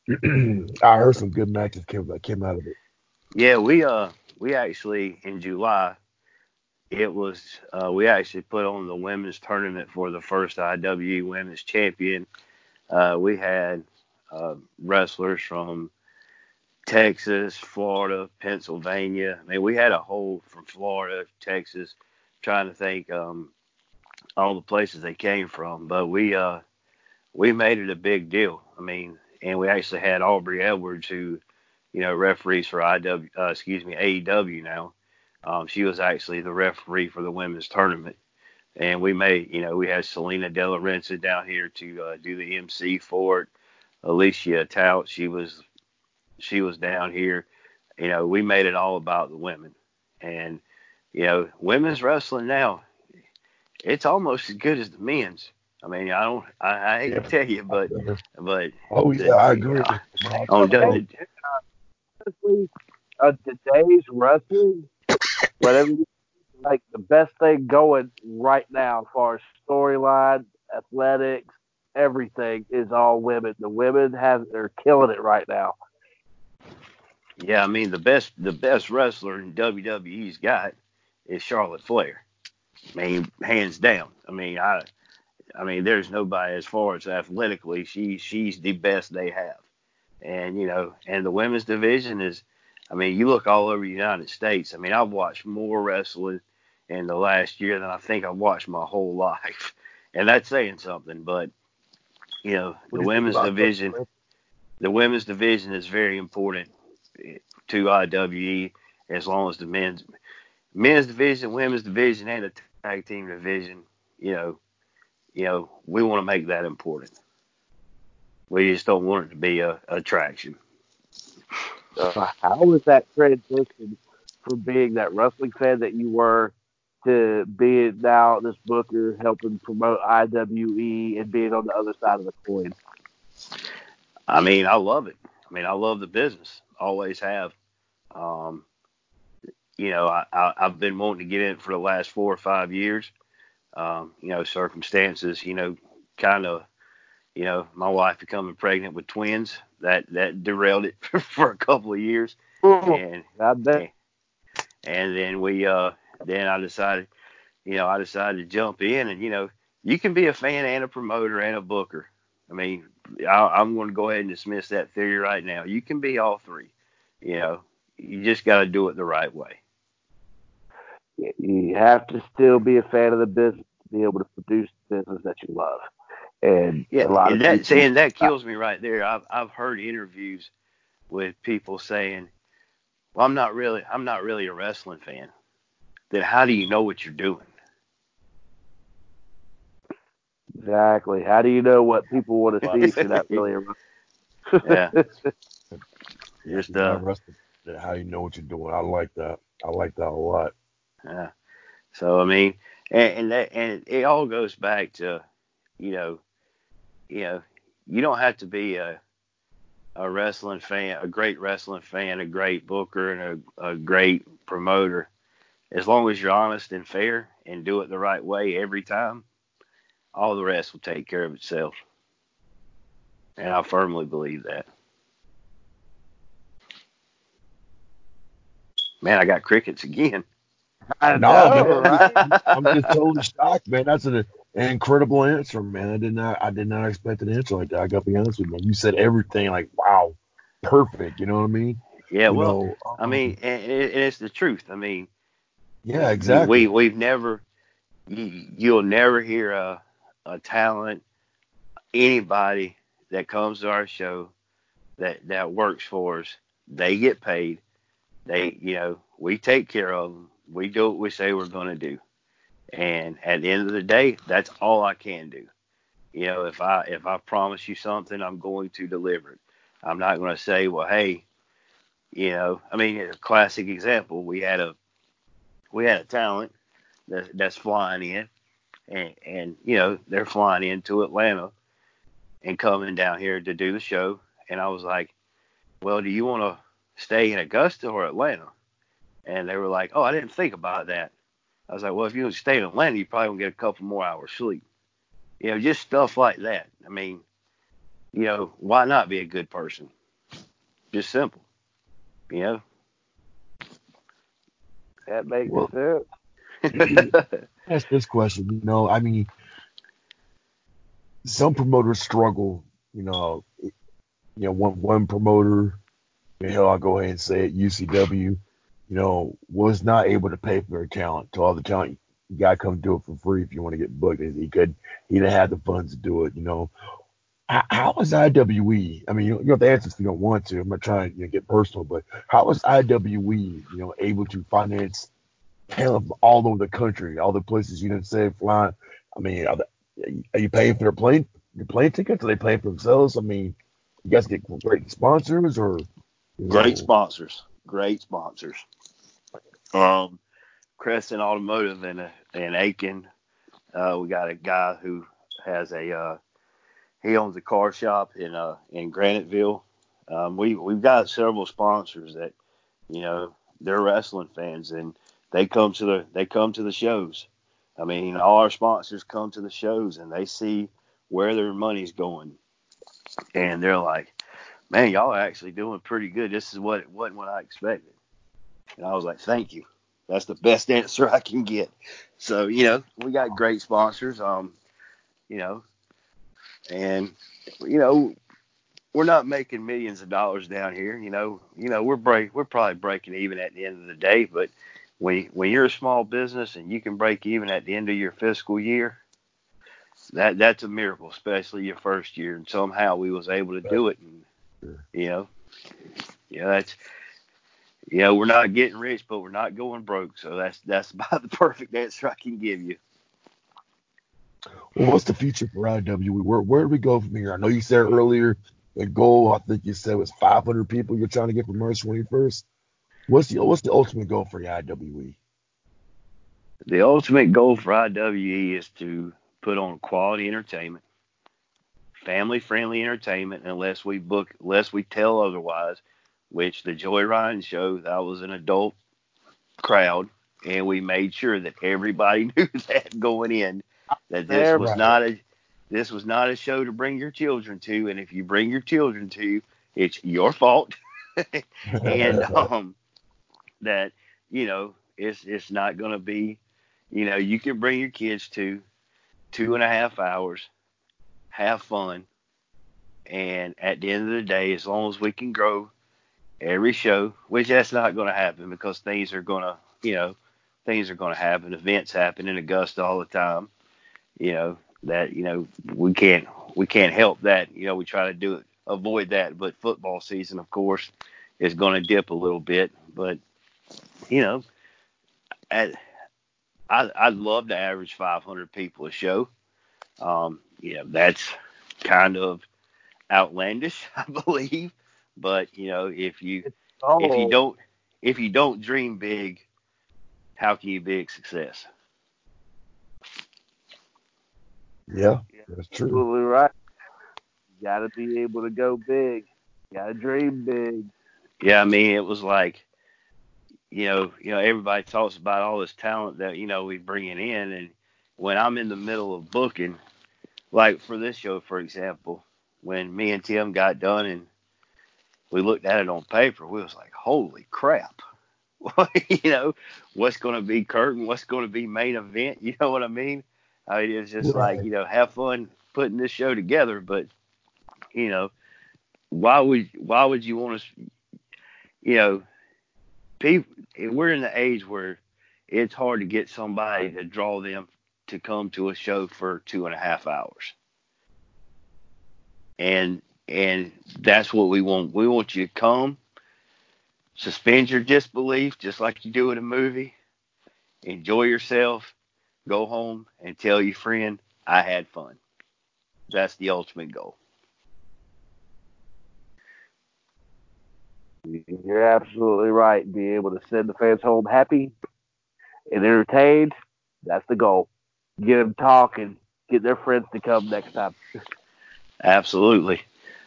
S9: [clears throat] I heard some good matches came came out of it.
S12: Yeah, we uh we actually in July it was uh we actually put on the women's tournament for the first IWE women's champion. Uh we had uh wrestlers from Texas, Florida, Pennsylvania. I mean, we had a whole from Florida, Texas, trying to think um all the places they came from, but we uh we made it a big deal. I mean, and we actually had Aubrey Edwards who you know, referees for IW, uh, excuse me, AEW now. Um, she was actually the referee for the women's tournament, and we made, you know, we had Selena De Renza down here to uh, do the MC for it. Alicia Tout, she was, she was down here. You know, we made it all about the women, and you know, women's wrestling now, it's almost as good as the men's. I mean, I don't, I, I hate to tell you, but, but
S9: Oh yeah, I agree.
S12: on the,
S8: honestly, uh, today's wrestling, whatever, like the best thing going right now as far as storyline, athletics, everything is all women. The women have they're killing it right now.
S12: Yeah, I mean the best the best wrestler in WWE's got is Charlotte Flair. I mean, hands down. I mean, I, I mean, there's nobody as far as athletically, she she's the best they have, and you know, and the women's division is, I mean, you look all over the United States. I mean, I've watched more wrestling in the last year than I think I've watched my whole [laughs] life, and that's saying something. But you know, the women's division, the women's division is very important to IWE as long as the men's men's division, women's division, and the tag team division, you know, you know, we want to make that important. We just don't want it to be a, attraction.
S8: How was that transition from being that wrestling fan that you were to being now this booker helping promote IWE and being on the other side of the coin?
S12: I mean, I love it. I mean, I love the business. Always have. Um, you know, I, I, I've been wanting to get in for the last four or five years. Um, you know, circumstances, you know, kind of, you know, my wife becoming pregnant with twins, that that derailed it [laughs] for a couple of years. And
S8: I bet.
S12: And then we, uh, then I decided, you know, I decided to jump in, and you know, you can be a fan and a promoter and a booker. I mean, I, I'm going to go ahead and dismiss that theory right now. You can be all three. You know, you just got to do it the right way
S8: you have to still be a fan of the business to be able to produce the business that you love. And
S12: yeah,
S8: a lot
S12: and
S8: of
S12: that
S8: people,
S12: saying that kills me right there. I've I've heard interviews with people saying, "Well, I'm not really I'm not really a wrestling fan." Then how do you know what you're doing?
S8: Exactly. How do you know what people want to see if you're not [laughs] really a
S12: yeah. [laughs]
S9: Just uh, how you know what you're doing. I like that. I like that a lot.
S12: Yeah. So I mean, and, and that and it all goes back to, you know, you know, you don't have to be a a wrestling fan, a great wrestling fan, a great booker, and a, a great promoter. As long as you're honest and fair and do it the right way every time, all the rest will take care of itself. And I firmly believe that. Man, I got crickets again.
S8: I [laughs]
S9: no,
S8: know,
S9: man,
S8: right?
S9: I'm just totally shocked, man. That's an, an incredible answer, man. I did not, I did not expect an answer like that. I got to be honest with you, man. You said everything like, wow, perfect. You know what I mean?
S12: Yeah,
S9: You
S12: well,
S9: know,
S12: I mean, um, and, and it's the truth. I mean,
S9: Yeah, exactly.
S12: we we've never, you, you'll never hear a a talent, anybody that comes to our show that that works for us. They get paid. They, you know, we take care of them. We do what we say we're going to do. And at the end of the day, that's all I can do. You know, if I if I promise you something, I'm going to deliver it. I'm not going to say, well, hey, you know, I mean, a classic example. We had a we had a talent that, that's flying in, and and you know they're flying into Atlanta and coming down here to do the show. And I was like, well, do you want to stay in Augusta or Atlanta? And they were like, oh, I didn't think about that. I was like, well, if you stay in Atlanta, you probably won't get a couple more hours sleep. You know, just stuff like that. I mean, you know, why not be a good person? Just simple. You know.
S8: That makes
S9: Well-
S8: sense. [laughs]
S9: ask this question. You know, I mean, some promoters struggle. You know, you know, one one promoter, you know, I'll go ahead and say it, UCW, you know, was not able to pay for their talent. To all the talent, you gotta come do it for free if you want to get booked. He could, he didn't have the funds to do it. You know, how, how is IWE? I mean, you, you don't have to answer if you don't want to. I'm not trying to you know, get personal, but how is IWE, you know, able to finance talent from all over the country, all the places you didn't say flying? I mean, are, they, are you paying for their plane, their plane tickets? Are they paying for themselves? I mean, you guys get great sponsors or you
S12: Great sponsors. Great sponsors. Um, Crescent Automotive in in Aiken. Uh, we got a guy who has a uh, he owns a car shop in uh in Graniteville. Um, we we've got several sponsors that you know they're wrestling fans and they come to the they come to the shows. I mean, all our sponsors come to the shows and they see where their money's going, and they're like, "Man, y'all are actually doing pretty good. This is what it wasn't what I expected." And I was like, "Thank you, that's the best answer I can get. So you know, we got great sponsors. Um, you know, and you know, we're not making millions of dollars down here. You know, you know, we're break we're probably breaking even at the end of the day. But when when you're a small business and you can break even at the end of your fiscal year, that that's a miracle, especially your first year. And somehow we was able to do it. And you know, yeah, that's know, we're not getting rich, but we're not going broke. So that's that's [laughs] about the perfect answer I can give you.
S9: Well, what's the future for IWE? Where where do we go from here? I know you said earlier the goal. I think you said was 500 people you're trying to get for March 21st. What's the what's the ultimate goal for the IWE?
S12: The ultimate goal for IWE is to put on quality entertainment, family friendly entertainment, unless we book, unless we tell otherwise. Which the Joy Ryan show that was an adult crowd, and we made sure that everybody [laughs] knew that going in that this was not a this was not a show to bring your children to, and if you bring your children to, it's your fault. [laughs] and [laughs] um, that you know it's it's not going to be, you know, you can bring your kids to two and a half hours, have fun, and at the end of the day, as long as we can grow every show, which that's not going to happen because things are going to, you know, things are going to happen, events happen in Augusta all the time, you know, that you know we can't we can't help that, you know, we try to do it avoid that, but football season, of course, is going to dip a little bit, but you know, at, I I'd love to average 500 people a show. Um, you know, that's kind of outlandish, [laughs] I believe. But you know, if you if you don't if you don't dream big, how can you be a success?
S9: Yeah, that's true.
S8: absolutely right. You got to be able to go big. You got to dream big.
S12: Yeah, I mean, it was like, you know, you know, everybody talks about all this talent that you know we bringing in, and when I'm in the middle of booking, like for this show, for example, when me and Tim got done and we looked at it on paper, we was like, holy crap. [laughs] you know, what's going to be curtain, what's going to be main event, you know what I mean? I mean, it's just like, you know, have fun putting this show together, but you know, why would why would you want to you know, people we're in the age where it's hard to get somebody to draw them to come to a show for two and a half hours. And and that's what we want. We want you to come, suspend your disbelief just like you do in a movie, enjoy yourself, go home and tell your friend, I had fun. That's the ultimate goal.
S8: You're absolutely right. Being able to send the fans home happy and entertained, that's the goal. Get them talking, get their friends to come next time. [laughs]
S12: Absolutely.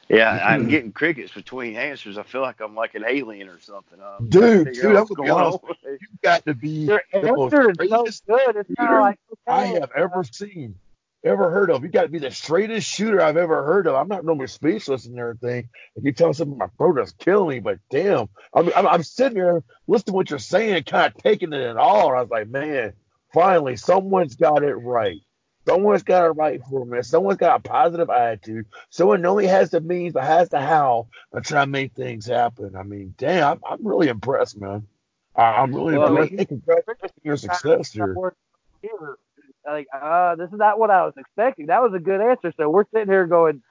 S12: Yeah, [laughs] I'm getting crickets between answers. I feel like I'm like an alien or something. I'm
S9: Dude,
S12: figure
S9: dude,
S12: out
S9: I'm
S12: what's
S9: gonna be
S12: going
S9: honest.
S12: on.
S9: You've got to be
S8: Your
S9: the most
S8: answer is so
S9: straightest
S8: good. It's
S9: shooter
S8: of like,
S9: I
S8: okay,
S9: have ever seen, ever heard of. You got to be the straightest shooter I've ever heard of. I'm not normally speechless and everything. If you tell something, my throat is killing me, but damn, I'm, I'm, I'm sitting here listening to what you're saying, kind of taking it in all. And I was like, man, finally, someone's got it right. Someone's got it right for me. Someone's got a positive attitude. Someone not only has the means, but has the how to try to make things happen. I mean, damn, I'm, I'm really impressed, man. I, I'm really
S12: Well,
S9: impressed.
S12: mean-
S9: Hey, congratulations on your success here.
S8: here. Like, uh, this is not what I was expecting. That was a good answer. So we're sitting here going,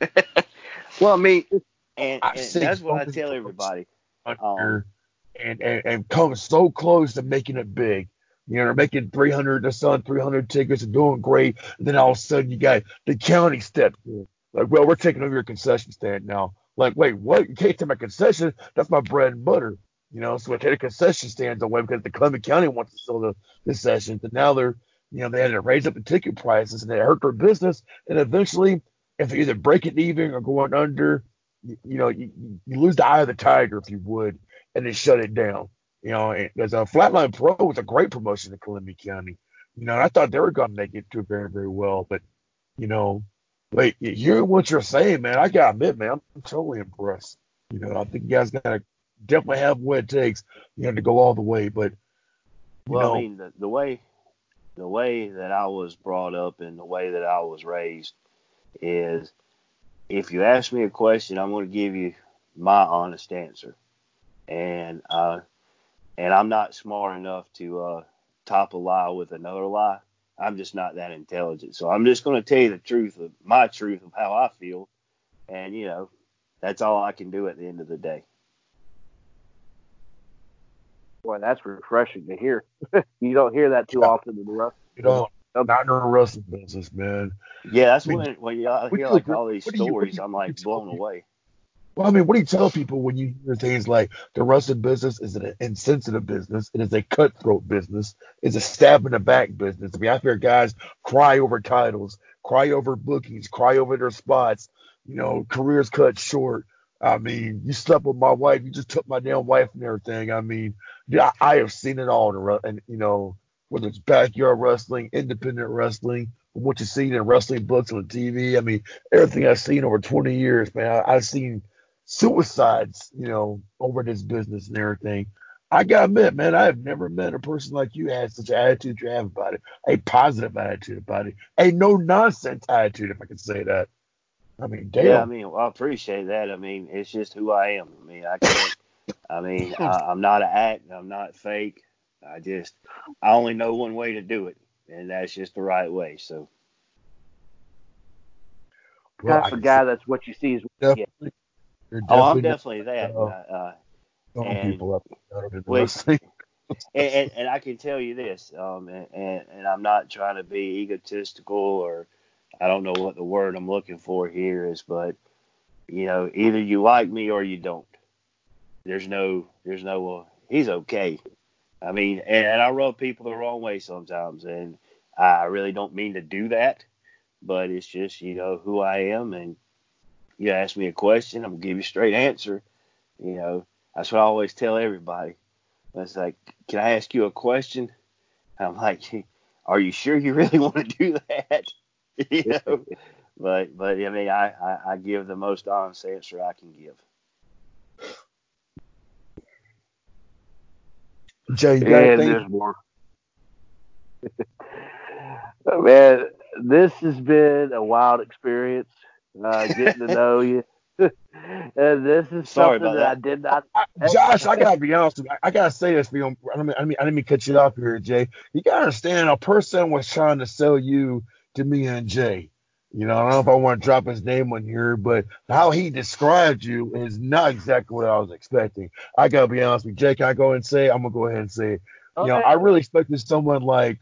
S8: [laughs]
S12: Well, I mean, and, and that's what I tell everybody. Um,
S9: and, and, and come so close to making it big. You know, they're making 300, they're selling 300 tickets and doing great. And then all of a sudden you got the county steps in. Like, well, we're taking over your concession stand now. Like, wait, what? You can't take my concession? That's my bread and butter. You know, so we take the concession stands away because the Clement County wants to sell the concessions. And now they're, you know, they had to raise up the ticket prices and they hurt their business. And eventually, if they're either breaking even or going under, you, you know, you, you lose the eye of the tiger, if you would, and then shut it down. You know, there's a Flatline Pro was a great promotion in Columbia County. You know, I thought they were going to make it do very, very well. But, you know, wait, hearing what you're saying, man, I got to admit, man, I'm totally impressed. You know, I think you guys got to definitely have what it takes, you know, to go all the way. But
S12: Well,
S9: know,
S12: I mean, the, the way the way that I was brought up and the way that I was raised is if you ask me a question, I'm going to give you my honest answer. And uh, and I'm not smart enough to uh, top a lie with another lie. I'm just not that intelligent. So I'm just going to tell you the truth of my truth of how I feel. And, you know, that's all I can do at the end of the day.
S8: Boy, that's refreshing to hear. [laughs] you don't hear that too
S9: Yeah.
S8: often in the rough.
S9: you know, not in the wrestling business, man.
S12: Yeah, that's
S9: I mean,
S12: when when you I hear like all these
S9: what you-
S12: stories,
S9: you-
S12: I'm
S9: what do you
S12: like blown
S9: people?
S12: away.
S9: Well, I mean, what do you tell people when you hear things like the wrestling business is an insensitive business, it is a cutthroat business, it's a stab in the back business. I mean, I hear guys cry over titles, cry over bookings, cry over their spots, you know, careers cut short. I mean, you slept with my wife, you just took my damn wife and everything. I mean, I have seen it all, and you know, whether it's backyard wrestling, independent wrestling, what you've seen in wrestling books on TV. I mean, everything I've seen over 20 years, man. I, I've seen suicides, you know, over this business and everything. I gotta admit, man, I have never met a person like you had such an attitude you have about it, a positive attitude about it, a no nonsense attitude, if I can say that. I mean, damn.
S12: Yeah, I mean, well, I appreciate that. I mean, it's just who I am. I mean, I can't. I mean, I, I'm not an act. I'm not fake. I just, I only know one way to do it, and that's just the right way. So,
S9: Well,
S8: kind
S9: I
S8: of guy that's what you see is what
S12: oh, I'm
S9: definitely
S12: that.
S9: uh,
S12: Uh, uh, and-
S9: people up
S12: and, and, and I can tell you this, um, and, and, and I'm not trying to be egotistical or I don't know what the word I'm looking for here is, but you know, either you like me or you don't. There's no, there's no, well, he's okay. I mean, and, and I rub people the wrong way sometimes, and I really don't mean to do that, but it's just, you know, who I am, and you ask me a question, I'm gonna give you a straight answer. You know, that's what I always tell everybody. It's like, can I ask you a question? I'm like, [laughs] are you sure you really [laughs] want to do that? [laughs] you know, but but I mean, I, I I give the most honest answer I can give.
S9: Jay, you got anything?
S8: there's more. Oh, man, this has been a wild experience. Uh, getting to know you. and [laughs] this is
S12: Sorry
S8: something
S12: about
S8: that I did not.
S9: I, Josh, I gotta be honest with you. I, I gotta say this for you. I mean, I mean, I didn't mean to cut you off here, Jay. You gotta understand, a person was trying to sell you to me and Jay. You know, I don't know if I want to drop his name on here, but how he described you is not exactly what I was expecting. I gotta be honest with you, Jay. Can I go ahead and say? I'm gonna go ahead and say it. You know, I really expected someone like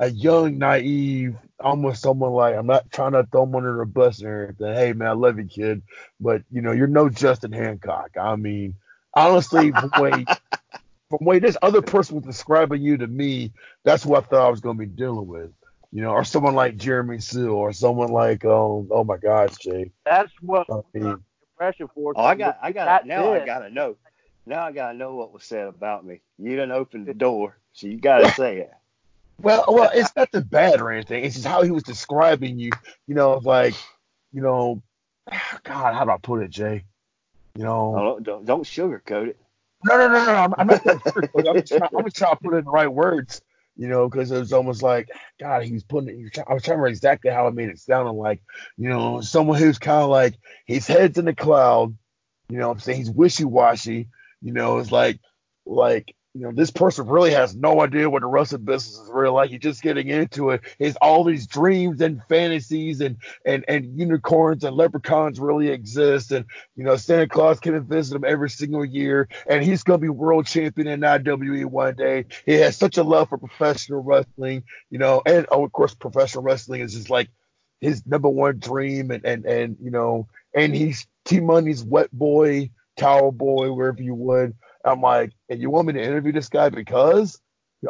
S9: a young, naive, almost someone like I'm not trying to throw him under the bus or anything. Hey man, I love you, kid, but you know, you're no Justin Hancock. I mean, honestly, from the way [laughs] from way this other person was describing you to me, that's what I thought I was gonna be dealing with. You know, or someone like Jeremy Seal, or someone like um, oh my gosh, Jay.
S8: That's what
S9: I mean,
S8: impression for.
S12: Oh, I got I got
S8: That
S12: now. I gotta know. Now I gotta know what was said about me. You didn't open the door, so you gotta [laughs] say it.
S9: Well, well, it's not the bad or anything. It's just how he was describing you. You know, like, you know, ah, God, how do I put it, Jay? You know,
S12: Oh, don't don't sugarcoat it.
S9: no, no, no, no. I'm, I'm not. I'm just trying, I'm just trying to put it in the right words. You know, because it was almost like, God, he was putting it. was try- I was trying to remember exactly how it made it sound like, you know, someone who's kind of like his head's in the cloud. You know, what I'm saying he's wishy washy. You know, it's like, like you know, this person really has no idea what the wrestling business is really like. He's just getting into it. It's all these dreams and fantasies and and and unicorns and leprechauns really exist. And you know, Santa Claus can visit him every single year, and he's gonna be world champion in IWE one day. He has such a love for professional wrestling, you know, and oh, of course, professional wrestling is just like his number one dream, and and and you know, and he's T Money's wet boy, towel boy, wherever you would. I'm like, and you want me to interview this guy because?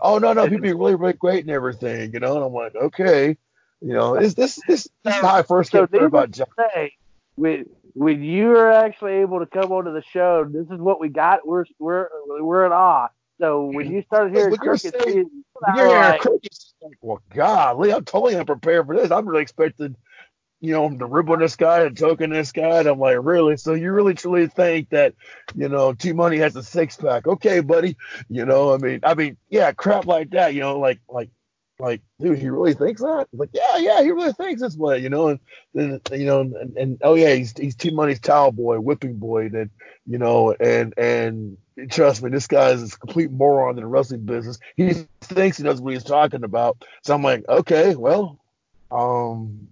S9: Oh no, no, he'd be really, really great and everything, you know. And I'm like, okay, you know, is this this this is how I first
S8: So
S9: came to about John.
S8: say, when when you are actually able to come onto the show, this is what we got. We're we're we're in awe. So when you started hearing
S9: you're
S8: crickets,
S9: saying- you're hearing
S8: like,
S9: crickets, like, well, golly, I'm totally unprepared for this. I'm really expecting you know, the rib on this guy and choking this guy. And I'm like, really? So you really truly think that, you know, T Money has a six pack? Okay, buddy. You know, I mean, I mean, yeah, crap like that. You know, like like like, dude, he really thinks that? Like, yeah, yeah, he really thinks this way, you know. And then, you know, and, and oh yeah, he's he's T Money's towel boy, whipping boy, that you know, and and trust me, this guy is a complete moron in the wrestling business. He thinks he knows what he's talking about. So I'm like, okay, well, um,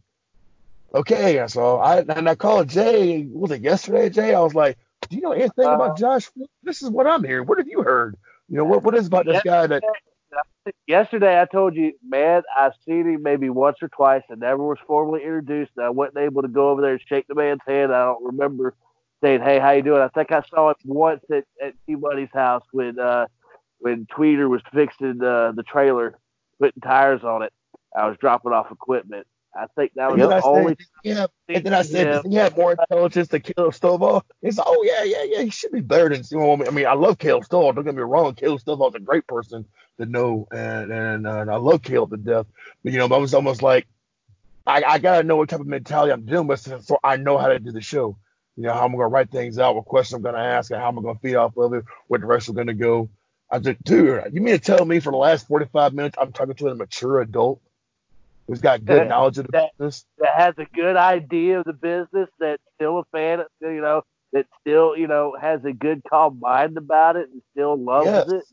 S9: okay. So I and I called Jay. Was it yesterday, Jay? I was like, do you know anything
S8: Uh,
S9: about Josh? This is what I'm hearing. What have you heard? You know, what what is about this guy that?
S8: Yesterday, I told you, man, I've seen him maybe once or twice. I never was formally introduced. And I wasn't able to go over there and shake the man's hand. I don't remember saying, "Hey, how you doing?" I think I saw him once at, at T Buddy's house when uh, when Tweeter was fixing uh, the trailer, putting tires on it. I was dropping off equipment. I think that was
S9: And I
S8: the only.
S9: said, yeah, and then I said, does he have more intelligence than Caleb Stovall? He's oh yeah, yeah, yeah, he should be better than. You know, I mean, I love Caleb Stovall. Don't get me wrong, Caleb Stovall's a great person to know, and and, uh, and I love Caleb to death. But you know, I was almost like, I, I gotta know what type of mentality I'm dealing with, so so I know how to do the show. You know, how I'm gonna write things out, what questions I'm gonna ask, and how I'm gonna feed off of it, what direction we're gonna go. I said, dude, you mean to tell me for the last 45 minutes I'm talking to a mature adult who's got good knowledge of the
S8: that,
S9: business?
S8: that has a good idea of the business, that's still a fan, of you know, that still, you know, has a good calm mind about it and still loves
S9: Yes.
S8: it.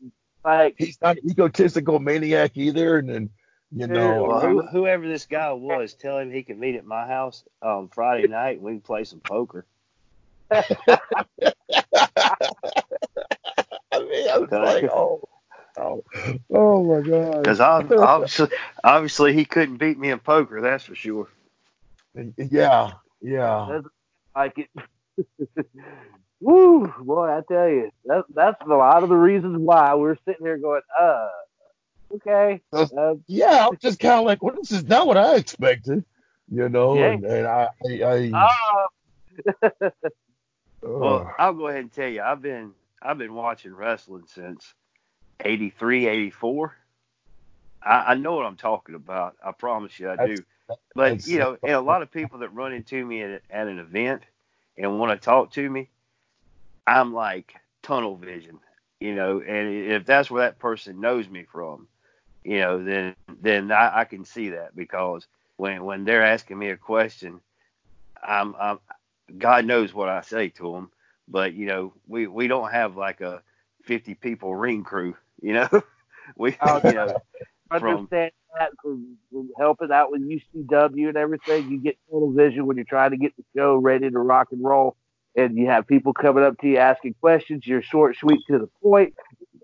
S8: Like
S9: he's not an egotistical maniac either, and then you know,
S12: Well, who, whoever this guy was, tell him he can meet at my house um, Friday [laughs] night and we can play some poker. [laughs]
S9: I mean, I was [laughs] like, oh, oh, [gasps] oh my god.
S12: Because [laughs] obviously, obviously he couldn't beat me in poker, that's for sure.
S9: yeah, yeah.
S8: like it. [laughs] Woo, boy, I tell you, that, that's a lot of the reasons why we're sitting here going, uh, okay. Uh,
S9: yeah, I'm just kind of like, well, this is not what I expected, you know,
S12: Yeah.
S9: and, and I, I, I [laughs]
S8: Ah.
S12: Well, I'll go ahead and tell you, I've been I've been watching wrestling since 83, 84. I, I know what I'm talking about. I promise you, I do.
S9: That's-
S12: But you know, and a lot of people that run into me at, at an event and want to talk to me, I'm like tunnel vision, you know. And if that's where that person knows me from, you know, then then I, I can see that because when when they're asking me a question, I'm, I'm God knows what I say to them, but you know, we we don't have like a 50 people ring crew, you know. [laughs] we
S8: Oh,
S12: you know
S8: I
S12: from
S8: understand that from, from helping out with UCW and everything. You get tunnel vision when you're trying to get the show ready to rock and roll, and you have people coming up to you asking questions. You're short, sweet, to the point.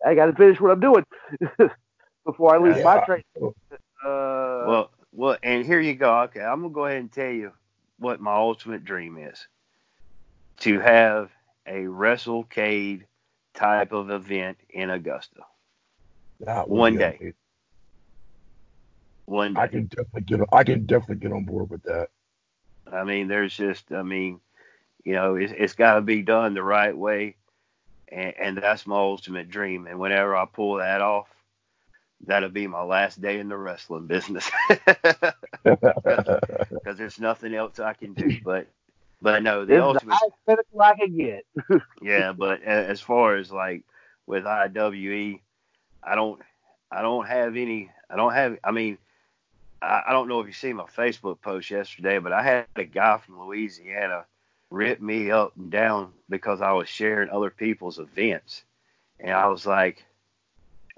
S8: I got to finish what I'm doing [laughs] before I lose
S12: Yeah.
S8: my train. Uh,
S12: Well, well, and here you go. Okay, I'm gonna go ahead and tell you what my ultimate dream is: to have a WrestleCade type of event in Augusta.
S9: That would
S12: One day.
S9: amazing.
S12: One
S9: I can definitely get, I can definitely get on board with that.
S12: I mean, there's just, I mean, you know, it's, it's got to be done the right way, and, and that's my ultimate dream. And whenever I pull that off, that'll be my last day in the wrestling business. [laughs] [laughs] Because there's nothing else I can do. But, but no, the
S8: this is the
S12: ultimate.
S8: pinnacle I can get. [laughs]
S12: yeah, but as far as like with IWE, I don't, I don't have any. I don't have. I mean, I, I don't know if you see my Facebook post yesterday, but I had a guy from Louisiana rip me up and down because I was sharing other people's events, and I was like,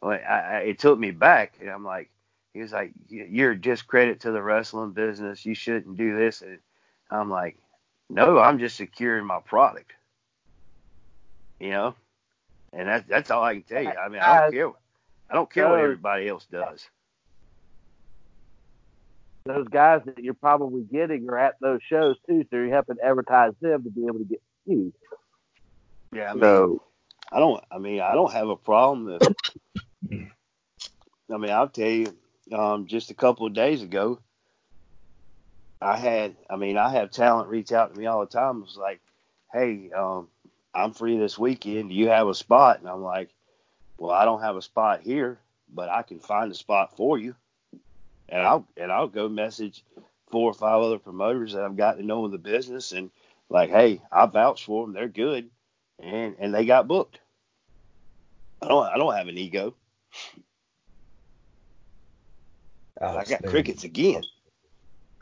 S12: well, I, I, it took me back, and I'm like, he was like, "You- you're a discredit to the wrestling business. You shouldn't do this, and I'm like, no, I'm just securing my product you know. And that's that's all I can tell you. I mean, I don't care. I don't care what everybody else does.
S8: Those guys that you're probably getting are at those shows too, so you're helping advertise them to be able to get views.
S12: Yeah, I mean,
S8: So
S12: I don't. I mean, I don't have a problem. If, [coughs] I mean, I'll tell you. Um, just a couple of days ago, I had. I mean, I have talent reach out to me all the time. It was like, "Hey, um, I'm free this weekend. Do you have a spot?" And I'm like, "Well, I don't have a spot here, but I can find a spot for you." And I'll and I'll go message four or five other promoters that I've got to know in the business, and like, hey, I vouch for them; they're good, and and they got booked. I don't I don't have an ego. I got crickets again.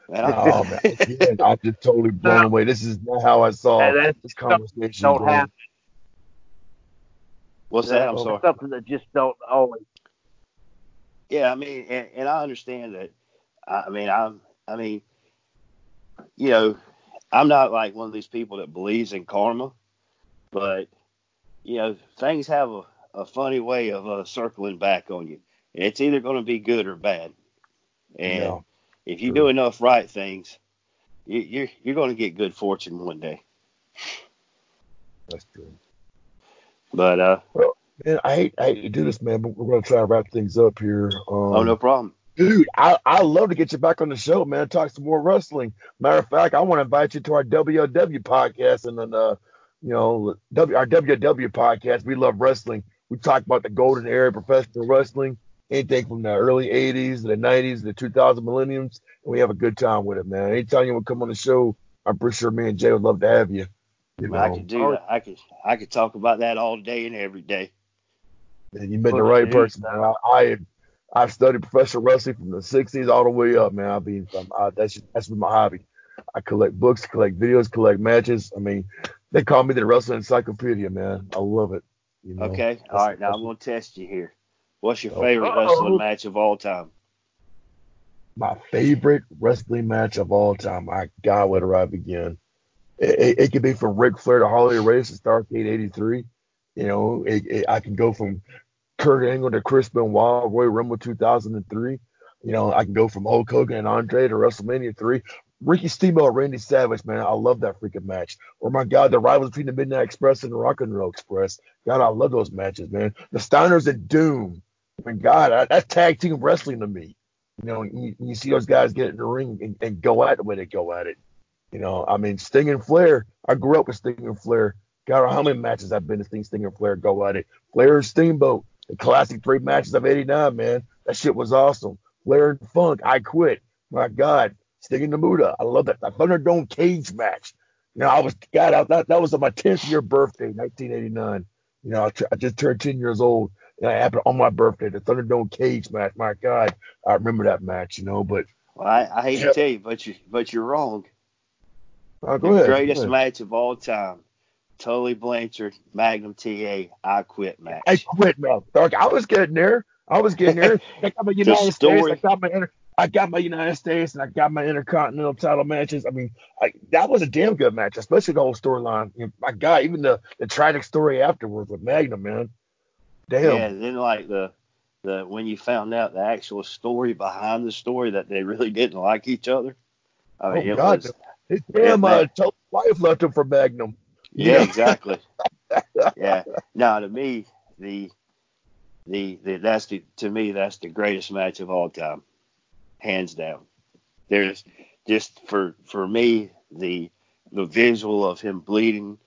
S12: Man, I-
S9: Oh man, [laughs] again, I'm just totally blown away. This is not how I saw
S8: Hey,
S9: this conversation
S8: don't
S9: going.
S8: happen.
S12: What's that? I'm sorry.
S8: Something that just don't always.
S12: Yeah, I mean, and, and I understand that. I mean, I'm, I mean, you know, I'm not like one of these people that believes in karma, but you know, things have a, a funny way of uh, circling back on you, and it's either going to be good or bad. And
S9: Yeah,
S12: if you do enough right things, you, you're you're going to get good fortune one day.
S9: That's true.
S12: But uh, well,
S9: Man, I hate I hate to do this, man, but we're gonna try to wrap things up here. Um,
S12: oh no problem.
S9: Dude, I I love to get you back on the show, man. Talk some more wrestling. Matter of fact, I want to invite you to our WLW podcast and then uh, you know, w, our WLW podcast. We love wrestling. We talk about the golden era of professional wrestling, anything from the early '80s, to the '90s, to the 2000 millenniums, and we have a good time with it, man. Anytime you want to come on the show, I'm pretty sure me and Jay would love to have you. You
S12: I could do that. I could I could talk about that all day and every day.
S9: and you've met the right person, man. I, I I've studied professional wrestling from the '60s all the way up, man. I mean, I'm, I, that's that's been my hobby. I collect books, collect videos, collect matches. I mean, they call me the wrestling encyclopedia, man. I love it. You know?
S12: Okay. All right. Now I'm going to test you here. What's your
S9: Oh.
S12: favorite
S9: Uh-oh.
S12: wrestling match of all time?
S9: My favorite wrestling match of all time. My God, where do I begin? It, it, could be from Ric Flair to Harley Race to Starcade '83. You know, it, it, I can go from Kurt Angle to Chris Benoit, Royal Rumble 2003. You know, I can go from Hulk Hogan and Andre to WrestleMania 3. Ricky Steamboat, Randy Savage, man, I love that freaking match. Or my God, the rivals between the Midnight Express and the Rock and Roll Express. God, I love those matches, man. The Steiners and Doom. Mean, God, I, that's tag team wrestling to me. You know, you, you see those guys get in the ring and, and go at it when they go at it. You know, I mean, Sting and Flair. I grew up with Sting and Flair. God, how many matches I've been to Sting, Sting and Flair go at it. Flair and Steamboat, the classic three matches of '89, man. That shit was awesome. Flair and Funk, I quit. My God, Sting and Namuda, I love that. The Thunderdome cage match. You know, I was God, I, that that was on my 10th year birthday, 1989. You know, I, just turned 10 years old. And it happened on my birthday, the Thunderdome cage match. My God, I remember that match. You know, but
S12: Well, I, I hate
S9: Yeah.
S12: to tell you, but you but you're wrong.
S9: Uh,
S12: the
S9: ahead.
S12: greatest match of all time, Tully Blanchard, Magnum TA, I quit match.
S9: I quit, man. Dog, I was getting there. I was getting there. [laughs] I got my United States. I got my inter- I got my United States, and I got my Intercontinental title matches. I mean, I, that was a damn good match, especially the whole storyline. You know, My God, even the the tragic story afterwards with Magnum, man. Damn.
S12: Yeah, then like the the when you found out the actual story behind the story that they really didn't like each other. I mean,
S9: oh
S12: it
S9: God,
S12: was
S9: his damn
S12: Yeah,
S9: wife left him for Magnum.
S12: Yeah, [laughs] exactly. yeah. Now to me, the, the the that's the to me that's the greatest match of all time, hands down. There's just for for me the the visual of him bleeding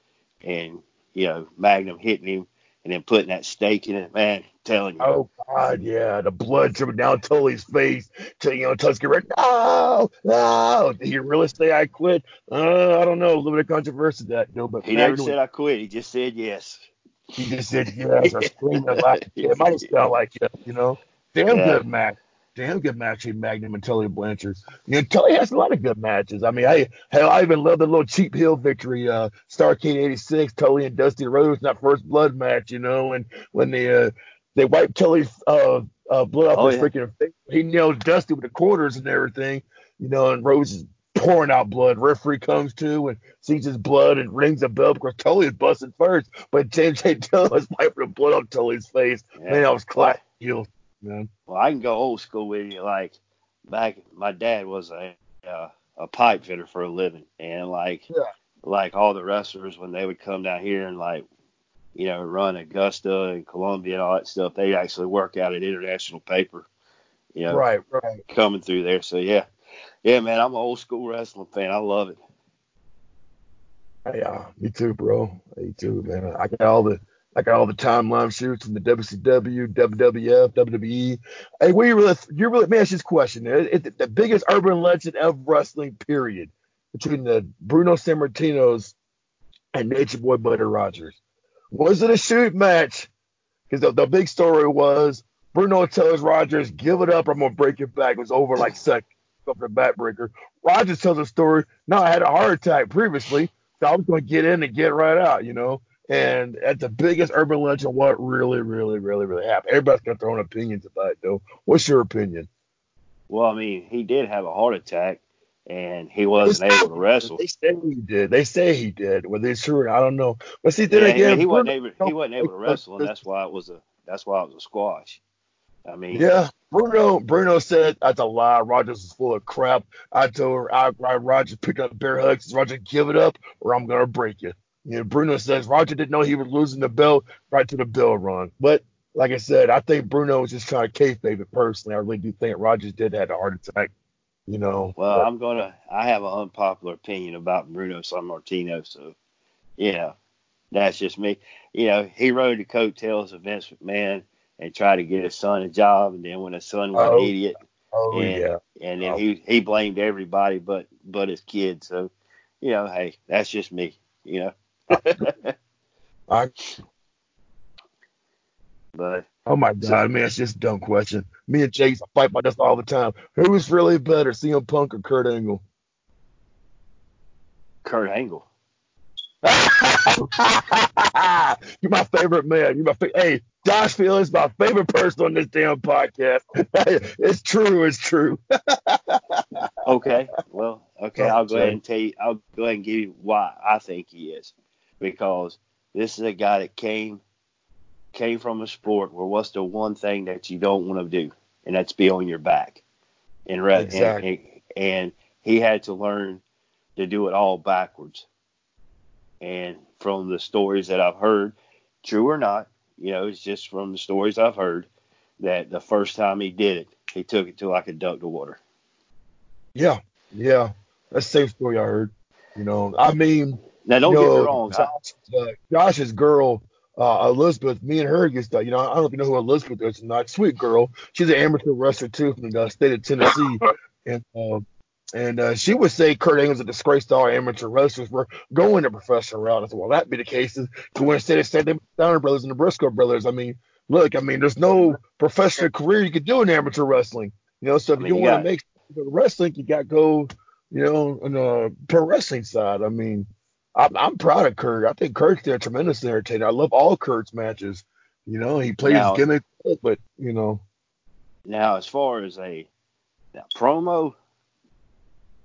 S12: and you know Magnum hitting him and then putting that stake in it, man. Telling you,
S9: Oh God, yeah, the blood dripping down Tully's face. To you know, Tusker, right? No, no. Did he really say I quit? Uh, I don't know. A little bit of controversy that, no, but
S12: he never said I quit. He just said yes.
S9: he just said yes. I screamed and laughed. It might sound like it, you know. Damn
S12: Yeah.
S9: good match. Damn good match between Magnum and Tully Blanchard. You know, Tully has a lot of good matches. I mean, I hell, I even love the little cheap hill victory, uh, Starcade '86, Tully and Dusty Rhodes, in that first blood match, you know, and when they uh they wiped Tully's uh, uh blood off
S12: Oh,
S9: his
S12: yeah.
S9: freaking face. He nails Dusty with the quarters and everything, you know, and Rhodes is pouring out blood. Referee comes to and sees his blood and rings a bell because Tully is busted first, but James J. Dillon was [laughs] wiping the blood off Tully's face.
S12: Yeah.
S9: Man, that was classic heel, man.
S12: Well, I can go old school with you. Like back, my dad was a uh, a pipe fitter for a living, and like
S9: Yeah.
S12: like all the wrestlers when they would come down here and like you know run Augusta and Columbia and all that stuff, they'd actually work out at International Paper. You know,
S9: Right, right.
S12: coming through there. So yeah, yeah, man, I'm an old school wrestling fan. I love it.
S9: Yeah, me too, bro. Me too, man. I got all the like all the timeline shoots from the WCW, WWF, WWE. Hey, we you really, you really, man, it's this question. It, it, the biggest urban legend of wrestling, period, between the Bruno Sammartinos and Nature Boy Buddy Rogers. Was it a shoot match? Because the, the big story was Bruno tells Rogers, give it up, I'm going to break your back. It was over like second after the backbreaker. Rogers tells a story, no, I had a heart attack previously, so I was going to get in and get right out, you know? And at the biggest urban legend, what really, really, really, really happened. Everybody's got their own opinions about it, though. What's your opinion?
S12: Well, I mean, he did have a heart attack, and he wasn't able to wrestle.
S9: They say he did. They say he did. Whether it's true, I don't know. But see, then
S12: Yeah,
S9: again,
S12: he wasn't able. He wasn't able to wrestle, and that's why it was a. That's why it was a squash. I mean,
S9: Yeah, Bruno. Bruno said that's a lie. Rogers is full of crap. I told her, I, I Roger picked up bear hugs. Roger, give it up, or I'm gonna break you. You know, Bruno says Roger didn't know he was losing the belt right to the bell run. But like I said, I think Bruno was just trying to kayfabe it personally. I really do think Rogers did have a heart attack. You know.
S12: Well,
S9: but-
S12: I'm gonna. I have an unpopular opinion about Bruno Sammartino, so yeah, that's just me. You know, he rode the coattails of Vince McMahon and tried to get his son a job, and then when his son was
S9: Oh,
S12: an idiot,
S9: oh
S12: and
S9: yeah.
S12: and then
S9: Oh.
S12: he he blamed everybody but but his kid. So, you know, hey, that's just me. You know.
S9: I,
S12: but
S9: oh my God, man, it's just a dumb question. Me and Chase fight about this all the time. Who's really better, CM Punk or Kurt Angle?
S12: Kurt Angle. [laughs]
S9: You're my favorite man. You're my fa- hey, Josh Fields is my favorite person on this damn podcast. [laughs] it's true. It's true. [laughs]
S12: Okay. Well, okay. I'll go ahead and tell you. I'll go ahead and give you why I think he is, because this is a guy that came came from a sport where what's the one thing that you don't want to do, and that's be on your back, and re-
S9: Exactly.
S12: and, and he had to learn to do it all backwards. And from the stories that I've heard, true or not, you know, it's just from the stories I've heard that the first time he did it, he took it to like a duck to water.
S9: Yeah, yeah. That's the same story I heard. You know, I mean,
S12: Now, don't
S9: you
S12: get me
S9: know,
S12: wrong.
S9: Josh, uh, Josh's girl, uh, Elizabeth, me and her used to, you know, I don't know if you know who Elizabeth is or not. Sweet girl. She's an amateur wrestler too from the state of Tennessee. [laughs] and uh, and uh, she would say Kurt Angle's a disgrace to all amateur wrestlers. We're going the professional route. I said, well, that'd be the case. You want to say the same thing with the Downer brothers and the Briscoe brothers. I mean, look, I mean, there's no professional career you could do in amateur wrestling. You know, so if
S12: I mean,
S9: you
S12: you
S9: want to make wrestling, you got to go, you know, on the pro wrestling side. I mean, I'm, I'm proud of Kurt. I think Kurt's there tremendously entertaining. I love all Kurt's matches. You know, he plays
S12: Now-
S9: gimmick, but you know,
S12: Now, as far as a now, promo,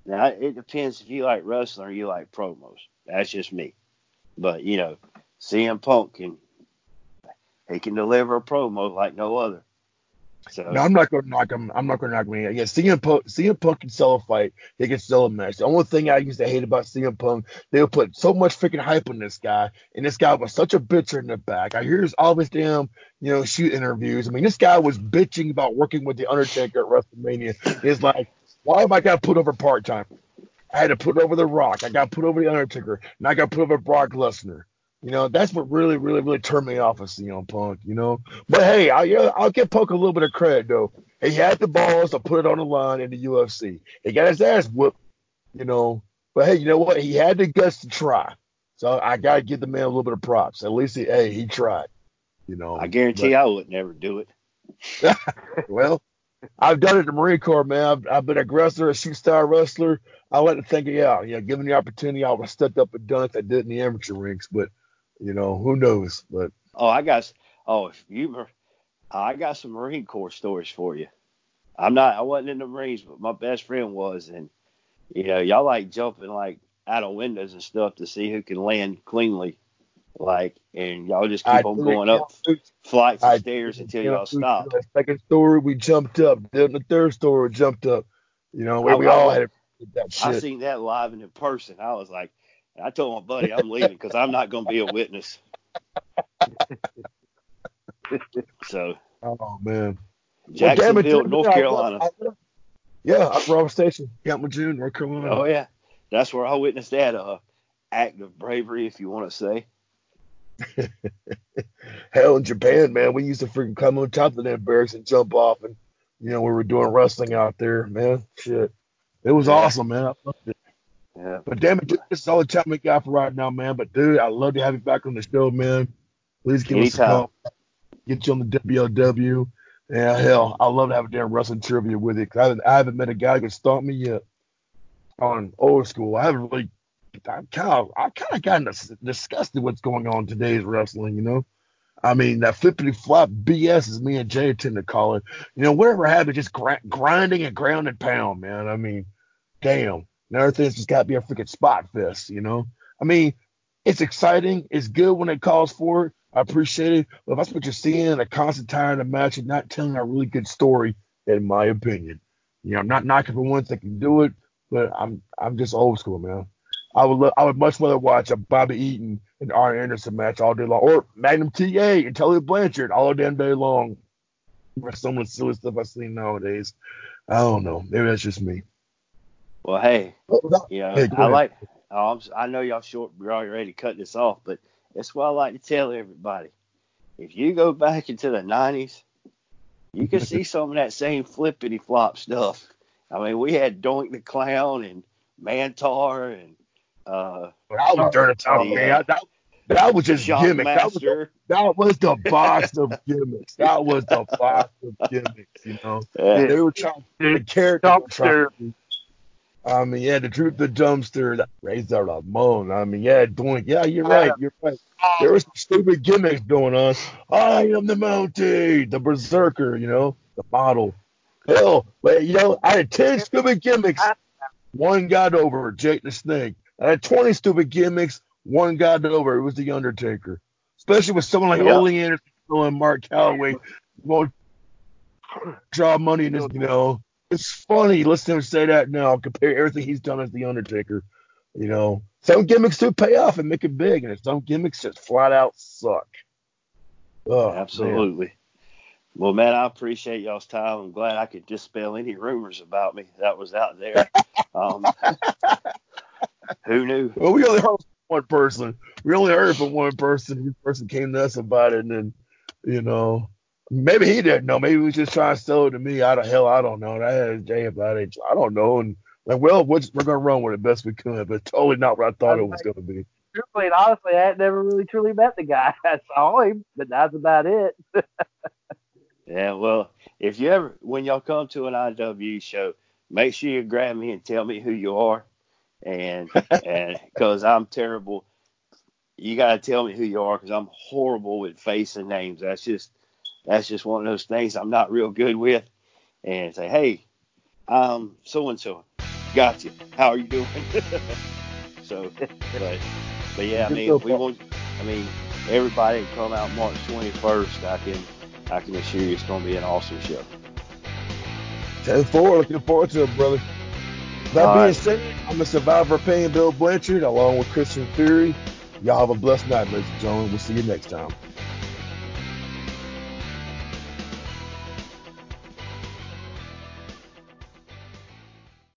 S12: now it depends if you like wrestling or you like promos. That's just me. But you know, CM Punk can he can deliver a promo like no other. So
S9: no, I'm not going to knock him. I'm not going to knock him. Yeah, CM Punk, CM Punk can sell a fight. He can sell a match. The only thing I used to hate about CM Punk, they would put so much freaking hype on this guy, and this guy was such a bitcher in the back. I hear all this damn, you know, shoot interviews. I mean, this guy was bitching about working with the Undertaker at WrestleMania. It's like, why am I got put over part time? I had to put over The Rock. I got put over the Undertaker, and I got put over Brock Lesnar. You know, that's what really, really, really turned me off of CM Punk. You know, but hey, I, yeah, I'll give Punk a little bit of credit though. He had the balls to put it on the line in the UFC. He got his ass whooped. You know, but hey, you know what? He had the guts to try. So I gotta give the man a little bit of props. At least he, hey, he tried. You know,
S12: I guarantee I would never do it. [laughs] [laughs]
S9: well, I've done it in the Marine Corps, man. I've, I've been a wrestler, a shoot star wrestler. I like to think, yeah, you know, given the opportunity, I would have stepped up and done it. I did in the amateur rinks, but you know, who knows? But
S12: Oh, I got oh if you I got some Marine Corps stories for you. I'm not I wasn't in the Marines, but my best friend was, and you know y'all like jumping like out of windows and stuff to see who can land cleanly, like, and y'all just keep
S9: I
S12: on going up flights of
S9: I
S12: stairs until y'all stop.
S9: Second story, we jumped up. Then the third story, jumped up. You know, where
S12: I-
S9: we
S12: I
S9: all had that
S12: I
S9: shit.
S12: seen that live and in person. I was like, I told my buddy I'm leaving because I'm not going to be a witness. [laughs] so
S9: Oh man.
S12: Jacksonville,
S9: Jim,
S12: North
S9: I-
S12: Carolina.
S9: I- yeah, up Robert Station, Camp Lejeune, North Carolina.
S12: Oh yeah, that's where I witnessed that uh, act of bravery, if you want to say. [laughs]
S9: Hell, in Japan, man, we used to freaking come on top of that barracks and jump off, and you know we were doing wrestling out there, man. Shit, it was
S12: Yeah.
S9: awesome, man. I loved it.
S12: Yeah.
S9: But damn it, dude, this is all the time we got for right now, man. But dude, I'd love to have you back on the show, man. Please give us a
S12: Anytime.
S9: call. Get you on the WLW. Yeah, hell, I'd love to have a damn wrestling trivia with you. 'cause I haven't, I haven't met a guy who can stomp me yet on old school. I haven't really. I'm kind of, I kind of gotten dis- disgusted what's going on in today's wrestling. You know, I mean that flippity flop BS is me and Jay tend to call it. You know, whatever happened, just gr- grinding and ground and pound, man. I mean, damn. Now everything's just got to be a freaking spot fest. You know, I mean, it's exciting. It's good when it calls for it. I appreciate it. But if that's what you're seeing, a constant tiring of match and not telling a really good story, in my opinion, you know, I'm not knocking for ones that can do it, but I'm I'm just old school, man. I would I would much rather watch a Bobby Eaton and Arn Anderson match all day long, or Magnum TA and Tully Blanchard all damn day long. Some of the silly stuff I see nowadays. I don't know. Maybe that's just me.
S12: Well, hey, you know,
S9: Hey,
S12: I like. Oh, I'm, si know y'all short. We're already ready to cut this off, but that's what I like to tell everybody. If you go back into the '90s, you can see [laughs] some of that same flippity flop stuff. I mean, we had Doink the Clown and Mantaur and uh,
S9: I was during the time, man.
S12: uh,
S9: That, that was just
S12: Shock
S9: gimmick. That was, the, that was the [laughs] box of gimmicks. That was the box of gimmicks, you know.
S12: Yeah.
S9: They were trying the character. Were trying to- I mean, yeah, the truth, the dumpster, the Razor Ramon. I mean, yeah, doing, yeah, you're right, you're right. There was some stupid gimmicks going on. I am the Mountie, the Berserker, you know, the model. Hell, but you know, I had ten stupid gimmicks. One got over, Jake the Snake. I had 20 stupid gimmicks. One got over. It was The Undertaker. Especially with someone like
S12: Yeah.
S9: Ole Anderson and Mark Calaway. Won't draw money in this, you know. It's funny listening to him say that now, compare everything he's done as The Undertaker. You know, some gimmicks do pay off and make it big, and some gimmicks just flat out suck. Oh, man.
S12: Absolutely. Well, man, I appreciate y'all's time. I'm glad I could dispel any rumors about me that was out there. [laughs] Um, who knew?
S9: Well, we only heard from one person. We only heard from one person. This person came to us about it, and then, you know, maybe he didn't know. Maybe he was just trying to sell it to me. I don't, hell, I don't know. And I had Jay about it. I don't know. And like, well, we're, just- we're gonna run with it best we could, but totally not what I thought it was gonna be.
S8: Truthfully and honestly, I had never really truly met the guy. [laughs] I saw him, but that's about it.
S12: Yeah, well, if you ever, when y'all come to an IW show, make sure you grab me and tell me who you are. And, [laughs] and, cause I'm terrible. You got to tell me who you are because I'm horrible with face and names. That's just, that's just one of those things I'm not real good with. And say, hey, um, I'm so and so. Got you. How are you doing? [laughs] so, but, but yeah, I mean, we want, I mean, everybody come out March 21st. I can, I can assure you it's going to be an awesome show.
S9: 10 4, looking forward to it, brother. That
S12: All
S9: being
S12: right.
S9: said, I'm a survivor paying Bill Blanchard along with Christian Fury. Y'all have a blessed night, ladies and gentlemen. We'll see you next time.